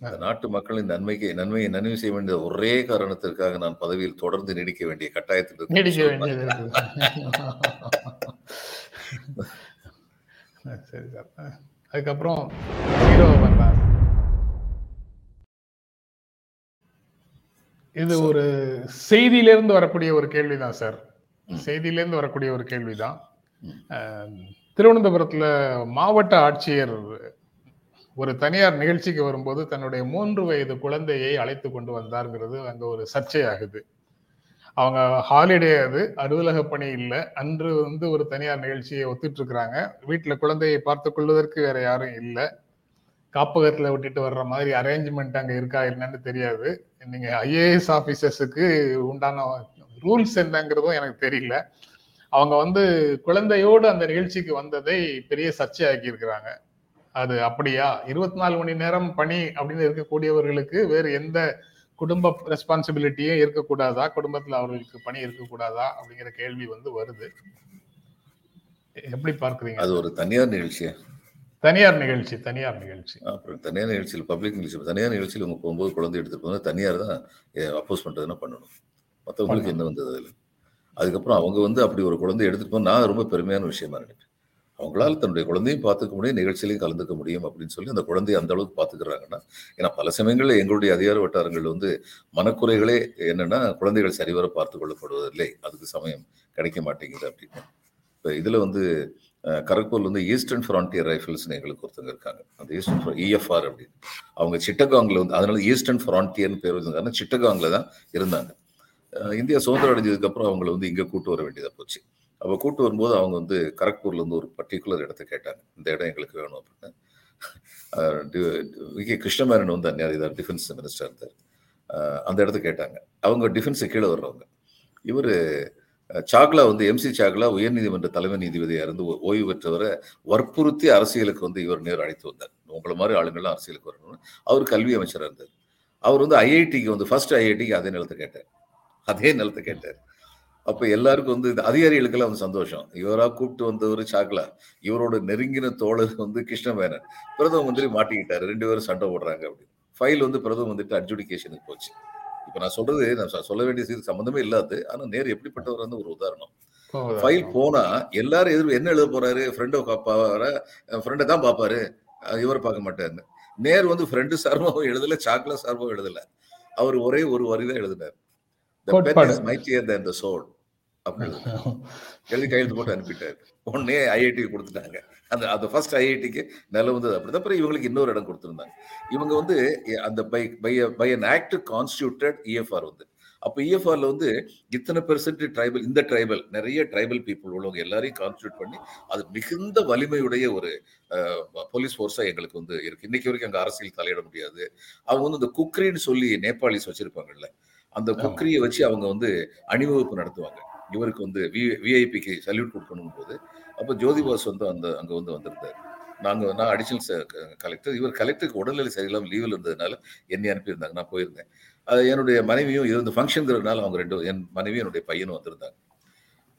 இந்த நாட்டு மக்களின் நன்மைக்கு நன்மையை நன்மை செய்ய வேண்டிய ஒரே காரணத்திற்காக நான் பதவியில் தொடர்ந்து நீடிக்க வேண்டிய கட்டாயத்தில் நீடிக்க. வேண்டியது. சரி சார். அதுக்கப்புறம் ஹீரோ வந்தார் இது ஒரு செய்தியிலிருந்து வரக்கூடிய ஒரு கேள்விதான் சார். செய்தியிலிருந்து வரக்கூடிய ஒரு கேள்விதான். திருவனந்தபுரத்துல மாவட்ட ஆட்சியர் ஒரு தனியார் நிகழ்ச்சிக்கு வரும்போது தன்னுடைய மூன்று வயது குழந்தையை அழைத்து கொண்டு வந்தாருங்கிறது அங்க ஒரு சர்ச்சையாகுது. அவங்க ஹாலிடே அது அலுவலக பணி இல்லை. அன்று வந்து ஒரு தனியார் நிகழ்ச்சியை ஒத்துட்டு இருக்கிறாங்க. வீட்டுல குழந்தையை பார்த்து கொள்வதற்கு வேற யாரும் இல்லை. காப்பகத்துல விட்டுட்டு வர்ற மாதிரி அரேஞ்ச்மெண்ட் அங்கே இருக்கா என்னன்னு தெரியாது. நீங்கள் ஐஏஎஸ் ஆஃபீஸர்ஸுக்கு உண்டான ரூல்ஸ் என்னங்கிறதும் எனக்கு தெரியல. அவங்க வந்து குழந்தையோடு அந்த நிகழ்ச்சிக்கு வந்ததை பெரிய சர்ச்சையாக்கி இருக்கிறாங்க அது அப்படியா? இருபத்தி நாலு மணி நேரம் பணி அப்படின்னு இருக்கக்கூடியவர்களுக்கு வேறு எந்த குடும்ப ரெஸ்பான்சிபிலிட்டியும் இருக்கக்கூடாதா? குடும்பத்துல அவர்களுக்கு பணி இருக்கக்கூடாதா? அப்படிங்கிற கேள்வி வந்து வருது. எப்படி பார்க்குறீங்க? அது ஒரு தனியார் நிகழ்ச்சியா? தனியார் நிகழ்ச்சி தனியார் நிகழ்ச்சி. அப்புறம் தனியார் நிகழ்ச்சியில் பப்ளிக் நிகழ்ச்சி. தனியார் நிகழ்ச்சியில் அவங்க போகும்போது குழந்தை எடுத்துட்டு போகும்போது தனியார் தான் அப்போஸ் பண்றதுன்னா பண்ணணும். மற்றவங்களுக்கு என்ன வந்தது அதில்? அதுக்கப்புறம் அவங்க வந்து அப்படி ஒரு குழந்தை எடுத்துட்டு போக நான் ரொம்ப பெருமையான விஷயமா நினைப்பேன். அவங்களால தன்னுடைய குழந்தையும் பார்த்துக்க முடியும் நிகழ்ச்சியிலையும் கலந்துக்க முடியும் அப்படின்னு சொல்லி அந்த குழந்தையை அந்த அளவுக்கு பார்த்துக்கிறாங்கன்னா ஏன்னா பல சமயங்களில் எங்களுடைய அதிகார வட்டாரங்கள் வந்து மனக்குறைகளே என்னன்னா குழந்தைகள் சரிவர பார்த்து கொள்ளப்படுவதில்லை. அதுக்கு சமயம் கிடைக்க மாட்டேங்குது அப்படின்னு இப்போ இதில் வந்து கரக்பூர்ல வந்து ஈஸ்டர்ன் ஃப்ரான்டியர் ரைஃபிள்ஸ்னு எங்களுக்கு ஒருத்தங்க இருக்காங்க. அந்த ஈஸ்டர்ன் இஎஃப்ஆர் அப்படின்னு. அவங்க சிட்டகாங்ல வந்து அதனால ஈஸ்டர்ன் ஃப்ரான்டியர்னு பேர் வச்சிருக்காங்க சிட்டகாங்ல தான் இருந்தாங்க. இந்தியா சுதந்திரம் அடைஞ்சதுக்கு அப்புறம் அவங்கள வந்து இங்க கூட்டு வர வேண்டியதா போச்சு. அப்போ கூட்டு வரும்போது அவங்க வந்து கரக்பூர்ல இருந்து ஒரு பர்டிகுலர் இடத்த கேட்டாங்க. இந்த இடம் எங்களுக்கு வேணும் அப்படின்னு. V K Krishna Menon V K Krishna Menon வந்து அந்நியார் டிஃபென்ஸ் மினிஸ்டர் இருந்தார். அந்த இடத்த கேட்டாங்க. அவங்க டிஃபென்ஸு கீழே வர்றவங்க. இவர் சாக்லா வந்து எம்சி சாக்லா உயர்நீதிமன்ற தலைமை நீதிபதியாக இருந்து ஓய்வு பெற்றவரை வற்புறுத்தி அரசியலுக்கு வந்து இவர் நேர் அழைத்து வந்தார். உங்களை மாதிரி ஆளுங்கள்லாம் அரசியலுக்கு வரணும்னு அவர் கல்வி அமைச்சராக இருந்தார். அவர் வந்து ஐஐடிக்கு வந்து ஃபர்ஸ்ட் ஐஐடிக்கு அதே நிலத்தை கேட்டார். அதே நிலத்தை கேட்டார். அப்ப எல்லாருக்கும் வந்து இந்த அதிகாரிகளுக்கெல்லாம் வந்து சந்தோஷம். இவராக கூப்பிட்டு வந்தவர் சாக்லா. இவரோட நெருங்கின தோழர் வந்து கிருஷ்ணமேனன் பிரதம மந்திரி மாட்டிக்கிட்டாரு. ரெண்டு பேரும் சண்டை போடுறாங்க அப்படின்னு. ஃபைல் வந்து பிரதம மந்திரி அட்ஜுடிகேஷனுக்கு போச்சு. இப்ப நான் சொல்றது நான் சொல்ல வேண்டிய செய்தி சம்பந்தமே இல்லாது ஆனா நேர் எப்படிப்பட்டவர் வந்து ஒரு உதாரணம். ஃபைல் போனா எல்லாரும் எதிர் என்ன எழுத போறாரு? ஃப்ரெண்டை பாப்பாரு? ஃப்ரெண்டை தான் பாப்பாரு? அஹ் இவரை பார்க்க மாட்டாருன்னு. நேர் வந்து ஃப்ரெண்டு சார்பாகவும் எழுதல சாக்லா சார்பாகவும் எழுதல. அவர் ஒரே ஒரு வரி தான் எழுதினார். The pen கோட்பாடு. is mightier than the sword. அப்படின்னு. எழுதி கையெழுத்து போட்டு அனுப்பிட்டாரு. உடனே ஐஐடி கொடுத்துட்டாங்க. அந்த அந்த ஃபர்ஸ்ட் ஐஐடிக்கு நிலம் வந்தது அப்படிதான். அப்புறம் இவங்களுக்கு இன்னொரு இடம் கொடுத்துருந்தாங்க. இவங்க வந்து அந்த by by by an act constituted E F R வந்து. அப்போ இஎஃப்ஆர்ல வந்து இத்தனை பெர்சென்ட் ட்ரைபல் இந்த ட்ரைபல் நிறைய ட்ரைபல் பீப்புள் உள்ளவங்க எல்லாரையும் கான்ஸ்டியூட் பண்ணி அது மிகுந்த வலிமையுடைய ஒரு போலீஸ் ஃபோர்ஸா எங்களுக்கு வந்து இருக்கு. இன்னைக்கு வரைக்கும் அங்க அரசியல் தலையிட முடியாது. அவங்க வந்து இந்த குக்ரின்னு சொல்லி நேபாளிஸ் வச்சிருப்பாங்கல்ல அந்த குக்ரியை வச்சு அவங்க வந்து அணிவகுப்பு நடத்துவாங்க. இவருக்கு வந்து வி விஐபிக்கு சல்யூட் கொடுக்கணும் போது அப்போ ஜோதிபாஸ் வந்து அந்த அங்கே வந்து வந்திருந்தார். நாங்கள் நான் அடிஷனல் கலெக்டர் இவர் கலெக்டருக்கு உடல்நிலை சரியில்லாமல் லீவில் இருந்ததுனால என்னை அனுப்பியிருந்தாங்க. நான் போயிருந்தேன். அது என்னுடைய மனைவியும் இருந்து ஃபங்க்ஷன்ங்கிறதுனால அவங்க ரெண்டு என் மனைவியும் என்னுடைய பையனும் வந்திருந்தாங்க.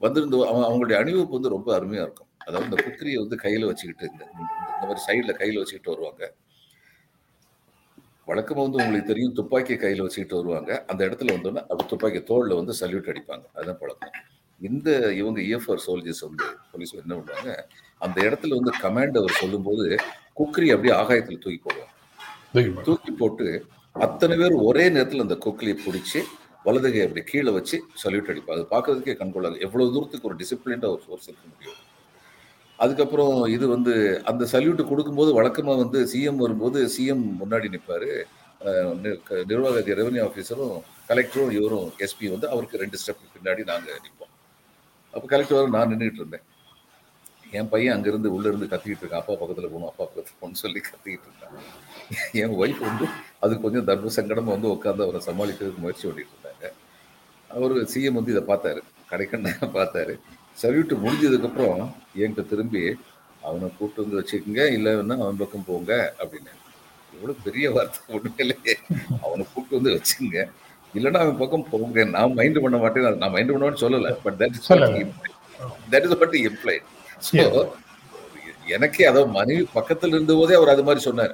வந்திருந்து அவங்க அவங்களுடைய அணிவகுப்பு வந்து ரொம்ப அருமையாக இருக்கும். அதாவது இந்த குக்கரியை வந்து கையில் வச்சுக்கிட்டு இந்த மாதிரி சைடில் கையில் வச்சுக்கிட்டு வருவாங்க. வழக்கமாக வந்து உங்களுக்கு தெரியும் துப்பாக்கி கையில் வச்சுக்கிட்டு வருவாங்க. அந்த இடத்துல வந்தோன்னா அப்படி துப்பாக்கி தோளில் வந்து சல்யூட் அடிப்பாங்க. அதுதான் பழக்கம். இந்த இவங்க இஎஃப்ஆர் சோல்ஜர்ஸ் வந்து போலீஸ் என்ன பண்ணுவாங்க அந்த இடத்துல வந்து கமாண்ட் அவர் சொல்லும்போது குக்கரி அப்படியே ஆகாயத்தில் தூக்கி போடுவாங்க. தூக்கி போட்டு அத்தனை பேர் ஒரே நேரத்தில் அந்த கொக்கிலியை பிடிச்சி வலதுகை அப்படி கீழே வச்சு சல்யூட் அடிப்பாங்க. அது பார்க்கறதுக்கே கண்கொள்ளாது எவ்வளவு தூரத்துக்கு ஒரு டிசிப்ளின்டாக ஒரு ஃபோர்ஸ் இருக்க முடியும்? அதுக்கப்புறம் இது வந்து அந்த சல்யூட் கொடுக்கும்போது வழக்கமாக வந்து சிஎம் வரும்போது சிஎம் முன்னாடி நிற்பாரு நிர்வாக ரெவன்யூ ஆஃபீஸரும் கலெக்டரும் இவரும் எஸ்பி வந்து அவருக்கு ரெண்டு ஸ்டெப் பின்னாடி நாங்கள் நிற்போம் அப்போ கலெக்டர் நான் நின்றுட்டு இருந்தேன். என் பையன் அங்கேருந்து உள்ளேருந்து கத்திக்கிட்டு இருக்கான். அப்பா பக்கத்தில் போகணும் அப்பா பக்கத்தில் போகணும்னு சொல்லி கத்திக்கிட்டு இருக்கான் என் ஒய்ஃப் வந்து அது கொஞ்சம் தர்ம சங்கடமாக வந்து உட்காந்து அவரை சமாளிக்கிறதுக்கு முயற்சி பண்ணிட்டு இருந்தாங்க. அவர் சிஎம் வந்து இதை பார்த்தாரு. கடைக்கண்ண பார்த்தாரு. சல்யூட் முடிஞ்சதுக்கப்புறம் என்கிட்ட திரும்பி அவனை கூப்பிட்டு வந்து வச்சுக்கோங்க இல்லைன்னா அவன் பக்கம் போங்க அப்படின்னு. எவ்வளோ பெரிய வார்த்தை ஒன்றுமே இல்லையே. அவனை கூப்பிட்டு வந்து வச்சுங்க இல்லைன்னா அவன் பக்கம் போங்க. நான் மைண்ட் பண்ண மாட்டேன் நான் மைண்ட் பண்ணுவேன்னு சொல்லலை but that is that is but implied so எனக்கே அதாவது மனைவி பக்கத்தில் இருந்த போதே அவர் அது மாதிரி சொன்னார்.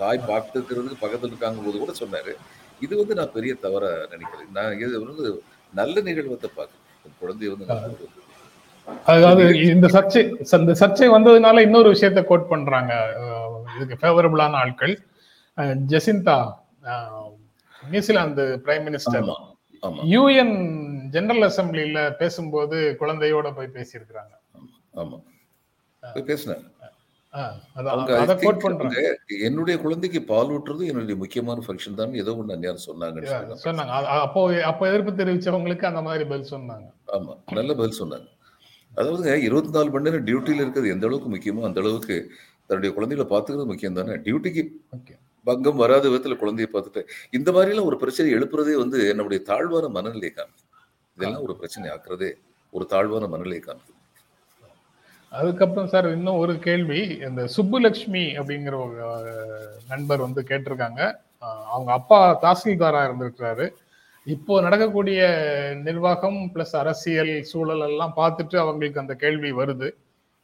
தாய் பார்த்துக்கிறதுக்கு பக்கத்தில் இருக்காங்க போது கூட சொன்னாரு. இது வந்து நான் பெரிய தவற நினைக்கிறேன். நான் இது வந்து நல்ல நிகழ்வத்தை பார்க்குறேன். குழந்தைய வந்து அதாவது இந்த சர்ச்சை இந்த சர்ச்சை வந்ததுனால இன்னொரு விஷயத்த கோட் பண்றாங்க. இதுக்கு ஃபேவரபிளான ஆட்கள். Jacinda New Zealand prime minister U N general அசம்பிளில பேசும்போது குழந்தையோட போய் பேசியிருக்கிறாங்க. ஆமா. பண்றாங்க. என்னுடைய குழந்தைக்கு பால் ஊட்டுறது என்னுடைய முக்கியமான ஃபங்க்ஷன் தான். ஏதோ ஒண்ணு அந்நியார் சொன்னாங்க. சொன்னாங்க. அப்போ அப்போ எதிர்ப்பு தெரிவிச்சவங்களுக்கு அந்த மாதிரி பதில் சொன்னாங்க. ஆமா நல்ல பதில் சொன்னாங்க. அதாவது இருபத்தி நாலு மணி நேரம் டியூட்டியில் இருக்கிறது எந்த அளவுக்கு முக்கியமோ அந்த அளவுக்கு தன்னுடைய குழந்தைகளை பார்த்துக்கிறது முக்கியம் தானே? டியூட்டிக்கு பங்கம் வராத விதத்துல குழந்தைய பார்த்துட்டு இந்த மாதிரிலாம் ஒரு பிரச்சனை எழுப்புறதே வந்து நம்முடைய தாழ்வான மனநிலை காமிது இதெல்லாம் ஒரு பிரச்சனை ஆக்குறதே ஒரு தாழ்வான மனநிலை காமிது அதுக்கப்புறம் சார் இன்னும் ஒரு கேள்வி. இந்த சுப்புலட்சுமி அப்படிங்கிற ஒரு நண்பர் வந்து கேட்டிருக்காங்க. அவங்க அப்பா தாசில்தாரா இருந்திருக்கிறாரு. இப்போ நடக்கக்கூடிய நிர்வாகம் பிளஸ் அரசியல் சூழல் எல்லாம் பார்த்துட்டு அவங்களுக்கு அந்த கேள்வி வருது.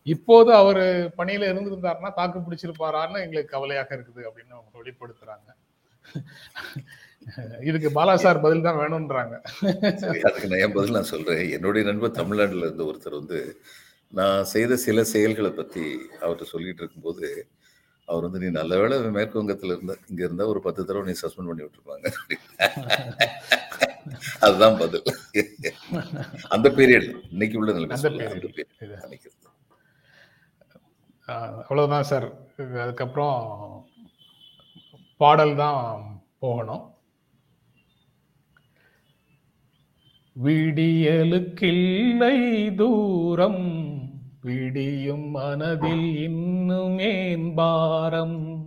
இப்போது அவர் பணியில இருந்திருந்தாருன்னா தாக்கு பிடிச்சிருப்பாரான்னு எங்களுக்கு கவலையாக இருக்குது அப்படின்னு அவங்க வெளிப்படுத்துறாங்க. இதுக்கு பாலா சார் பதில் தான் வேணும்ன்றாங்க. அதுக்கு நான் என் பதில் நான் சொல்றேன்? என்னுடைய நண்பர் தமிழ்நாட்டில் இருந்த ஒருத்தர் வந்து நான் செய்த சில செயல்களை பத்தி அவர்கிட்ட சொல்லிட்டு இருக்கும்போது அவர் வந்து நீ நல்ல வேலை மேற்கு வங்கத்தில் இருந்த இங்க இருந்தா ஒரு பத்து தடவை நீ சஸ்பெண்ட் பண்ணி விட்டுருப்பாங்க. அதுதான் பதில். அந்த பீரியட் இன்னைக்கு உள்ள நிலைமை அந்த பீரியட் அஹ் அவ்வளவுதான் சார். அதுக்கப்புறம் பாடல் தான் போகணும். விடியலுக்கில்லை தூரம் விடியும் மனதில் இன்னும் ஏன் பாரம்?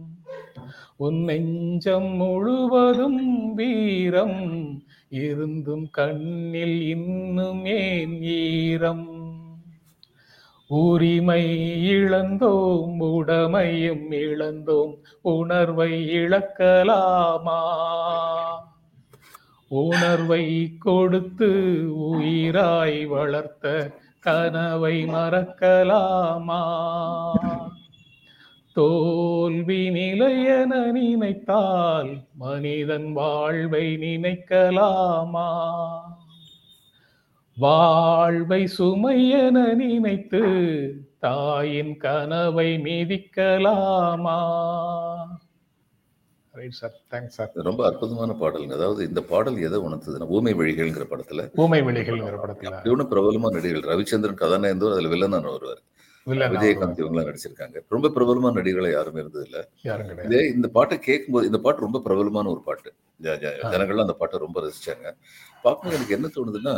உன் நெஞ்சம் முழுவதும் வீரம் இருந்தும் கண்ணில் இன்னும் ஏன் ஈரம்? உரிமை இழந்தோம் உடமையும் இழந்தோம் உணர்வை இழக்கலாமா? உணர்வை கொடுத்து உயிராய் வளர்த்த கனவை மறக்கலாமா? தோல்வி நிலையென நினைத்தால் மனிதன் வாழ்வை நினைக்கலாமா? வாழ்வை சுமையென நினைத்து தாயின் கனவை மிதிக்கலாமா? ரைட் சார் தேங்க்ஸ் சார் ரொம்ப அற்புதமான பாடலுங்க. அதாவது இந்த பாடல் எதை உணர்த்துதுன்னா ஊமை வழிகள்ங்கிற படத்துல. ஊமை விழிகள்ங்கிற படத்துல. அப்படி ஒன்றும் பிரபலமான நடிகர்கள் ரவிச்சந்திரன் கதாநாயகந்தோ அதுல வில்லனான வில்லன் விஜயகாந்த் இவங்கெல்லாம் நடிச்சிருக்காங்க. ரொம்ப பிரபலமான நடிகர்கள் யாருமே இருந்தது இல்ல இதே இந்த பாட்டை கேட்கும்போது இந்த பாட்டு ரொம்ப பிரபலமான ஒரு பாட்டு. ஜனங்கள்லாம் அந்த பாட்டை ரொம்ப ரசிச்சாங்க. பார்க்கும்போது எனக்கு என்ன தோணுதுன்னா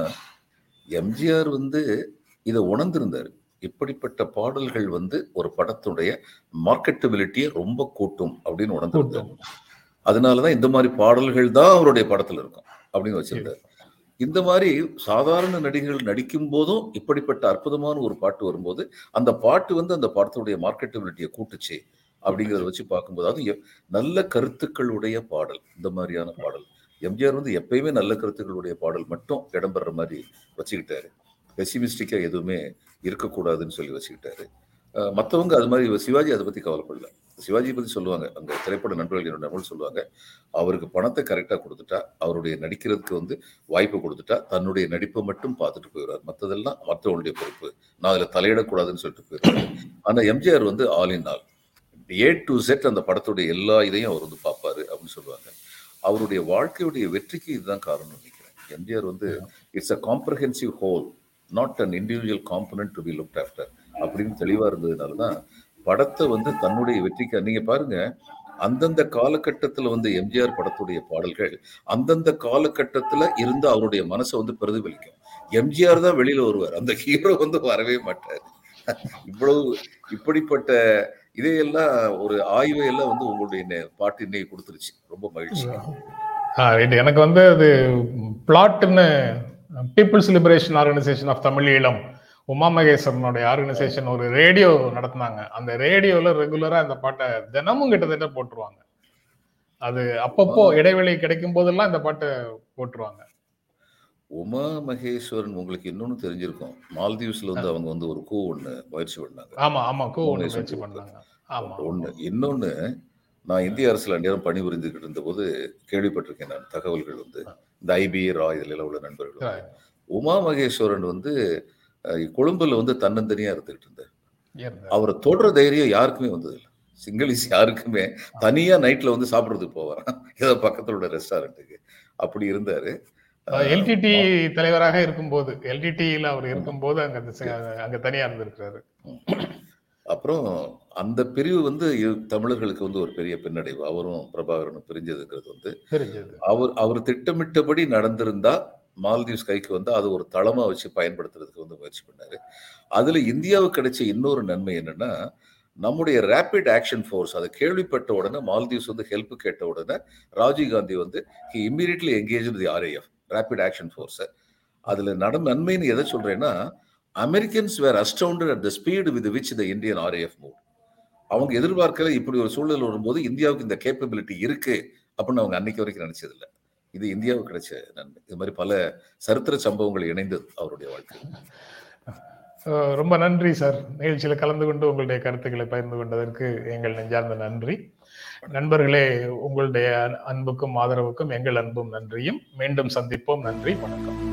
எம்ஜிஆர் வந்து இதை உணர்ந்திருந்தார். இப்படிப்பட்ட பாடல்கள் வந்து ஒரு படத்துடைய மார்க்கெட்டபிலிட்டியை ரொம்ப கூட்டும் அப்படின்னு உணர்ந்திருந்தார். அதனாலதான் இந்த மாதிரி பாடல்கள் தான் அவருடைய படத்துல இருக்கும் அப்படின்னு வச்சிருந்தார். இந்த மாதிரி சாதாரண நடிகர்கள் நடிக்கும் போதும் இப்படிப்பட்ட அற்புதமான ஒரு பாட்டு வரும்போது அந்த பாட்டு வந்து அந்த படத்துடைய மார்க்கெட்டபிலிட்டியை கூட்டுச்சு அப்படிங்கிறத வச்சு பார்க்கும்போது அது எ- நல்ல கருத்துக்களுடைய பாடல் இந்த மாதிரியான பாடல். எம்ஜிஆர் வந்து எப்பயுமே நல்ல கருத்துக்களுடைய பாடல் மட்டும் இடம்பெற மாதிரி வச்சுக்கிட்டாரு. பெசிமிஸ்டிக்கா எதுவுமே இருக்கக்கூடாதுன்னு சொல்லி வச்சுக்கிட்டாரு. அஹ் மத்தவங்க அது மாதிரி சிவாஜி அதை பத்தி கவலைப்படல. சிவாஜி பத்தி சொல்லுவாங்க. அந்த திரைப்பட நண்பர்கள் என்னோட சொல்லுவாங்க. அவருக்கு பணத்தை கரெக்டா கொடுத்துட்டா அவருடைய நடிக்கிறதுக்கு வந்து வாய்ப்பு கொடுத்துட்டா தன்னுடைய நடிப்பை மட்டும் பார்த்துட்டு போயிடுவார். மற்றதெல்லாம் மற்றவங்களுடைய பொறுப்பு. நான் அதுல தலையிடக்கூடாதுன்னு சொல்லிட்டு போயிடுவாரு. ஆனா எம்ஜிஆர் வந்து all in all. A to Z அந்த படத்துடைய எல்லா இதையும் அவர் வந்து பார்ப்பாரு அப்படின்னு சொல்லுவாங்க. அவருடைய வாழ்க்கையுடைய வெற்றிக்கு இதுதான் காரணம் நினைக்கிறேன். எம்ஜிஆர் வந்து it's a comprehensive whole not an individual component to be look after அப்படின்னு தெளிவா இருந்ததுனால தான் படத்தை வந்து தன்னுடைய வெற்றிக்கு நீங்க பாருங்க அந்தந்த காலகட்டத்தில் வந்து எம்ஜிஆர் படத்துடைய பாடல்கள் அந்தந்த காலகட்டத்தில் இருந்து அவருடைய மனசை வந்து பிரதிபலிக்கும். எம்ஜிஆர் தான் வெளியில் வருவார் அந்த ஹீரோ வந்து வரவே மாட்டார். இவ்வளவு இப்படிப்பட்ட இதையெல்லாம் ஒரு ஆய்வை எல்லாம் வந்து உங்களுடைய பாட்டு இன்னைக்கு கொடுத்துருச்சு. ரொம்ப மகிழ்ச்சி. எனக்கு வந்து அது பிளாட்னு people's liberation organisation of Tamil Eelam Uma மகேஸ்வரனுடைய organisation ஒரு ரேடியோ நடத்துனாங்க. அந்த ரேடியோல ரெகுலரா இந்த பாட்டை தினமும் கிட்டத்தட்ட போட்டுருவாங்க. அது அப்பப்போ இடைவெளி கிடைக்கும் போதெல்லாம் இந்த பாட்டை போட்டுருவாங்க. உமா மகேஸ்வரன் உங்களுக்கு இன்னொன்னு தெரிஞ்சிருக்கும். மால்தீவ்ஸ்ல வந்து அவங்க வந்து ஒரு கூ ஒண்ணு முயற்சி பண்ணாங்க. ஆமா ஆமா கோ ஒண்ணு முயற்சி பண்ணாங்க. ஆமா ஒண்ணு இன்னொன்னு நான் இந்திய அரசுல நேரம் பணிபுரிந்துகிட்டு இருந்தபோது கேள்விப்பட்டிருக்கேன் நான் தகவல்கள் வந்து. இந்த ஐபி ரா இதுல உள்ள நண்பர்கள். உமா மகேஸ்வரன் வந்து கொழும்புல வந்து தன்னந்தனியா இருந்துகிட்டு இருந்தார். இருந்தா. அவரை தொடர தைரியம் யாருக்குமே வந்ததில்லை சிங்கிளிஸ் யாருக்குமே தனியா நைட்ல வந்து சாப்பிடுறதுக்கு போவாராம். ஏதோ பக்கத்துல உள்ள ரெஸ்டாரண்ட்டுக்கு. அப்படி இருந்தாரு. எல்டிடி தலைவராக இருக்கும்போது எல்டிடியில் அவர் இருக்கும்போது அங்க அங்க தனியா இருந்திருக்கிறாரு. அப்புறம் அந்த பிரிவு வந்து தமிழர்களுக்கு வந்து ஒரு பெரிய பின்னடைவு. அவரும் பிரபாகரனும் பிரிஞ்சதுங்கிறது வந்து அவர் அவர் திட்டமிட்டபடி நடந்திருந்தா மால்தீவ்ஸ் கைக்கு வந்து அது ஒரு தளமா வச்சு பயன்படுத்துறதுக்கு வந்து முயற்சி பண்ணாரு. அதுல இந்தியாவுக்கு கிடைச்ச இன்னொரு நன்மை என்னன்னா நம்முடைய ரேபிட் ஆக்ஷன் ஃபோர்ஸ் அதை கேள்விப்பட்ட உடனே மால்தீவ்ஸ் வந்து ஹெல்ப் கேட்ட உடனே ராஜீவ் காந்தி வந்து he immediately engage the R I F rapid action force அதுல நட நன்மைன்னு எதை சொல்றேன்னா Americans were astounded at the speed with which the Indian R A F move அவங்க எதிர்பார்க்கல இப்படி ஒரு சூழல் வரும்போது இந்தியாவுக்கு இந்த கேப்பபிலிட்டி இருக்கு அப்படின்னு அவங்க அன்னைக்கு வரைக்கும் நினைச்சதில்லை. இது இந்தியாவுக்கு கிடைச்ச நன்மை. இது மாதிரி பல சரித்திர சம்பவங்கள் இணைந்தது அவருடைய வாழ்க்கை. ரொம்ப நன்றி சார் நிகழ்ச்சியில் கலந்து கொண்டு உங்களுடைய கருத்துக்களை பகிர்ந்து கொண்டதற்கு எங்கள் நெஞ்சார்ந்த நன்றி. நண்பர்களே உங்களுடைய அன்புக்கும் ஆதரவுக்கும் எங்கள் அன்பும் நன்றியும். மீண்டும் சந்திப்போம். நன்றி வணக்கம்.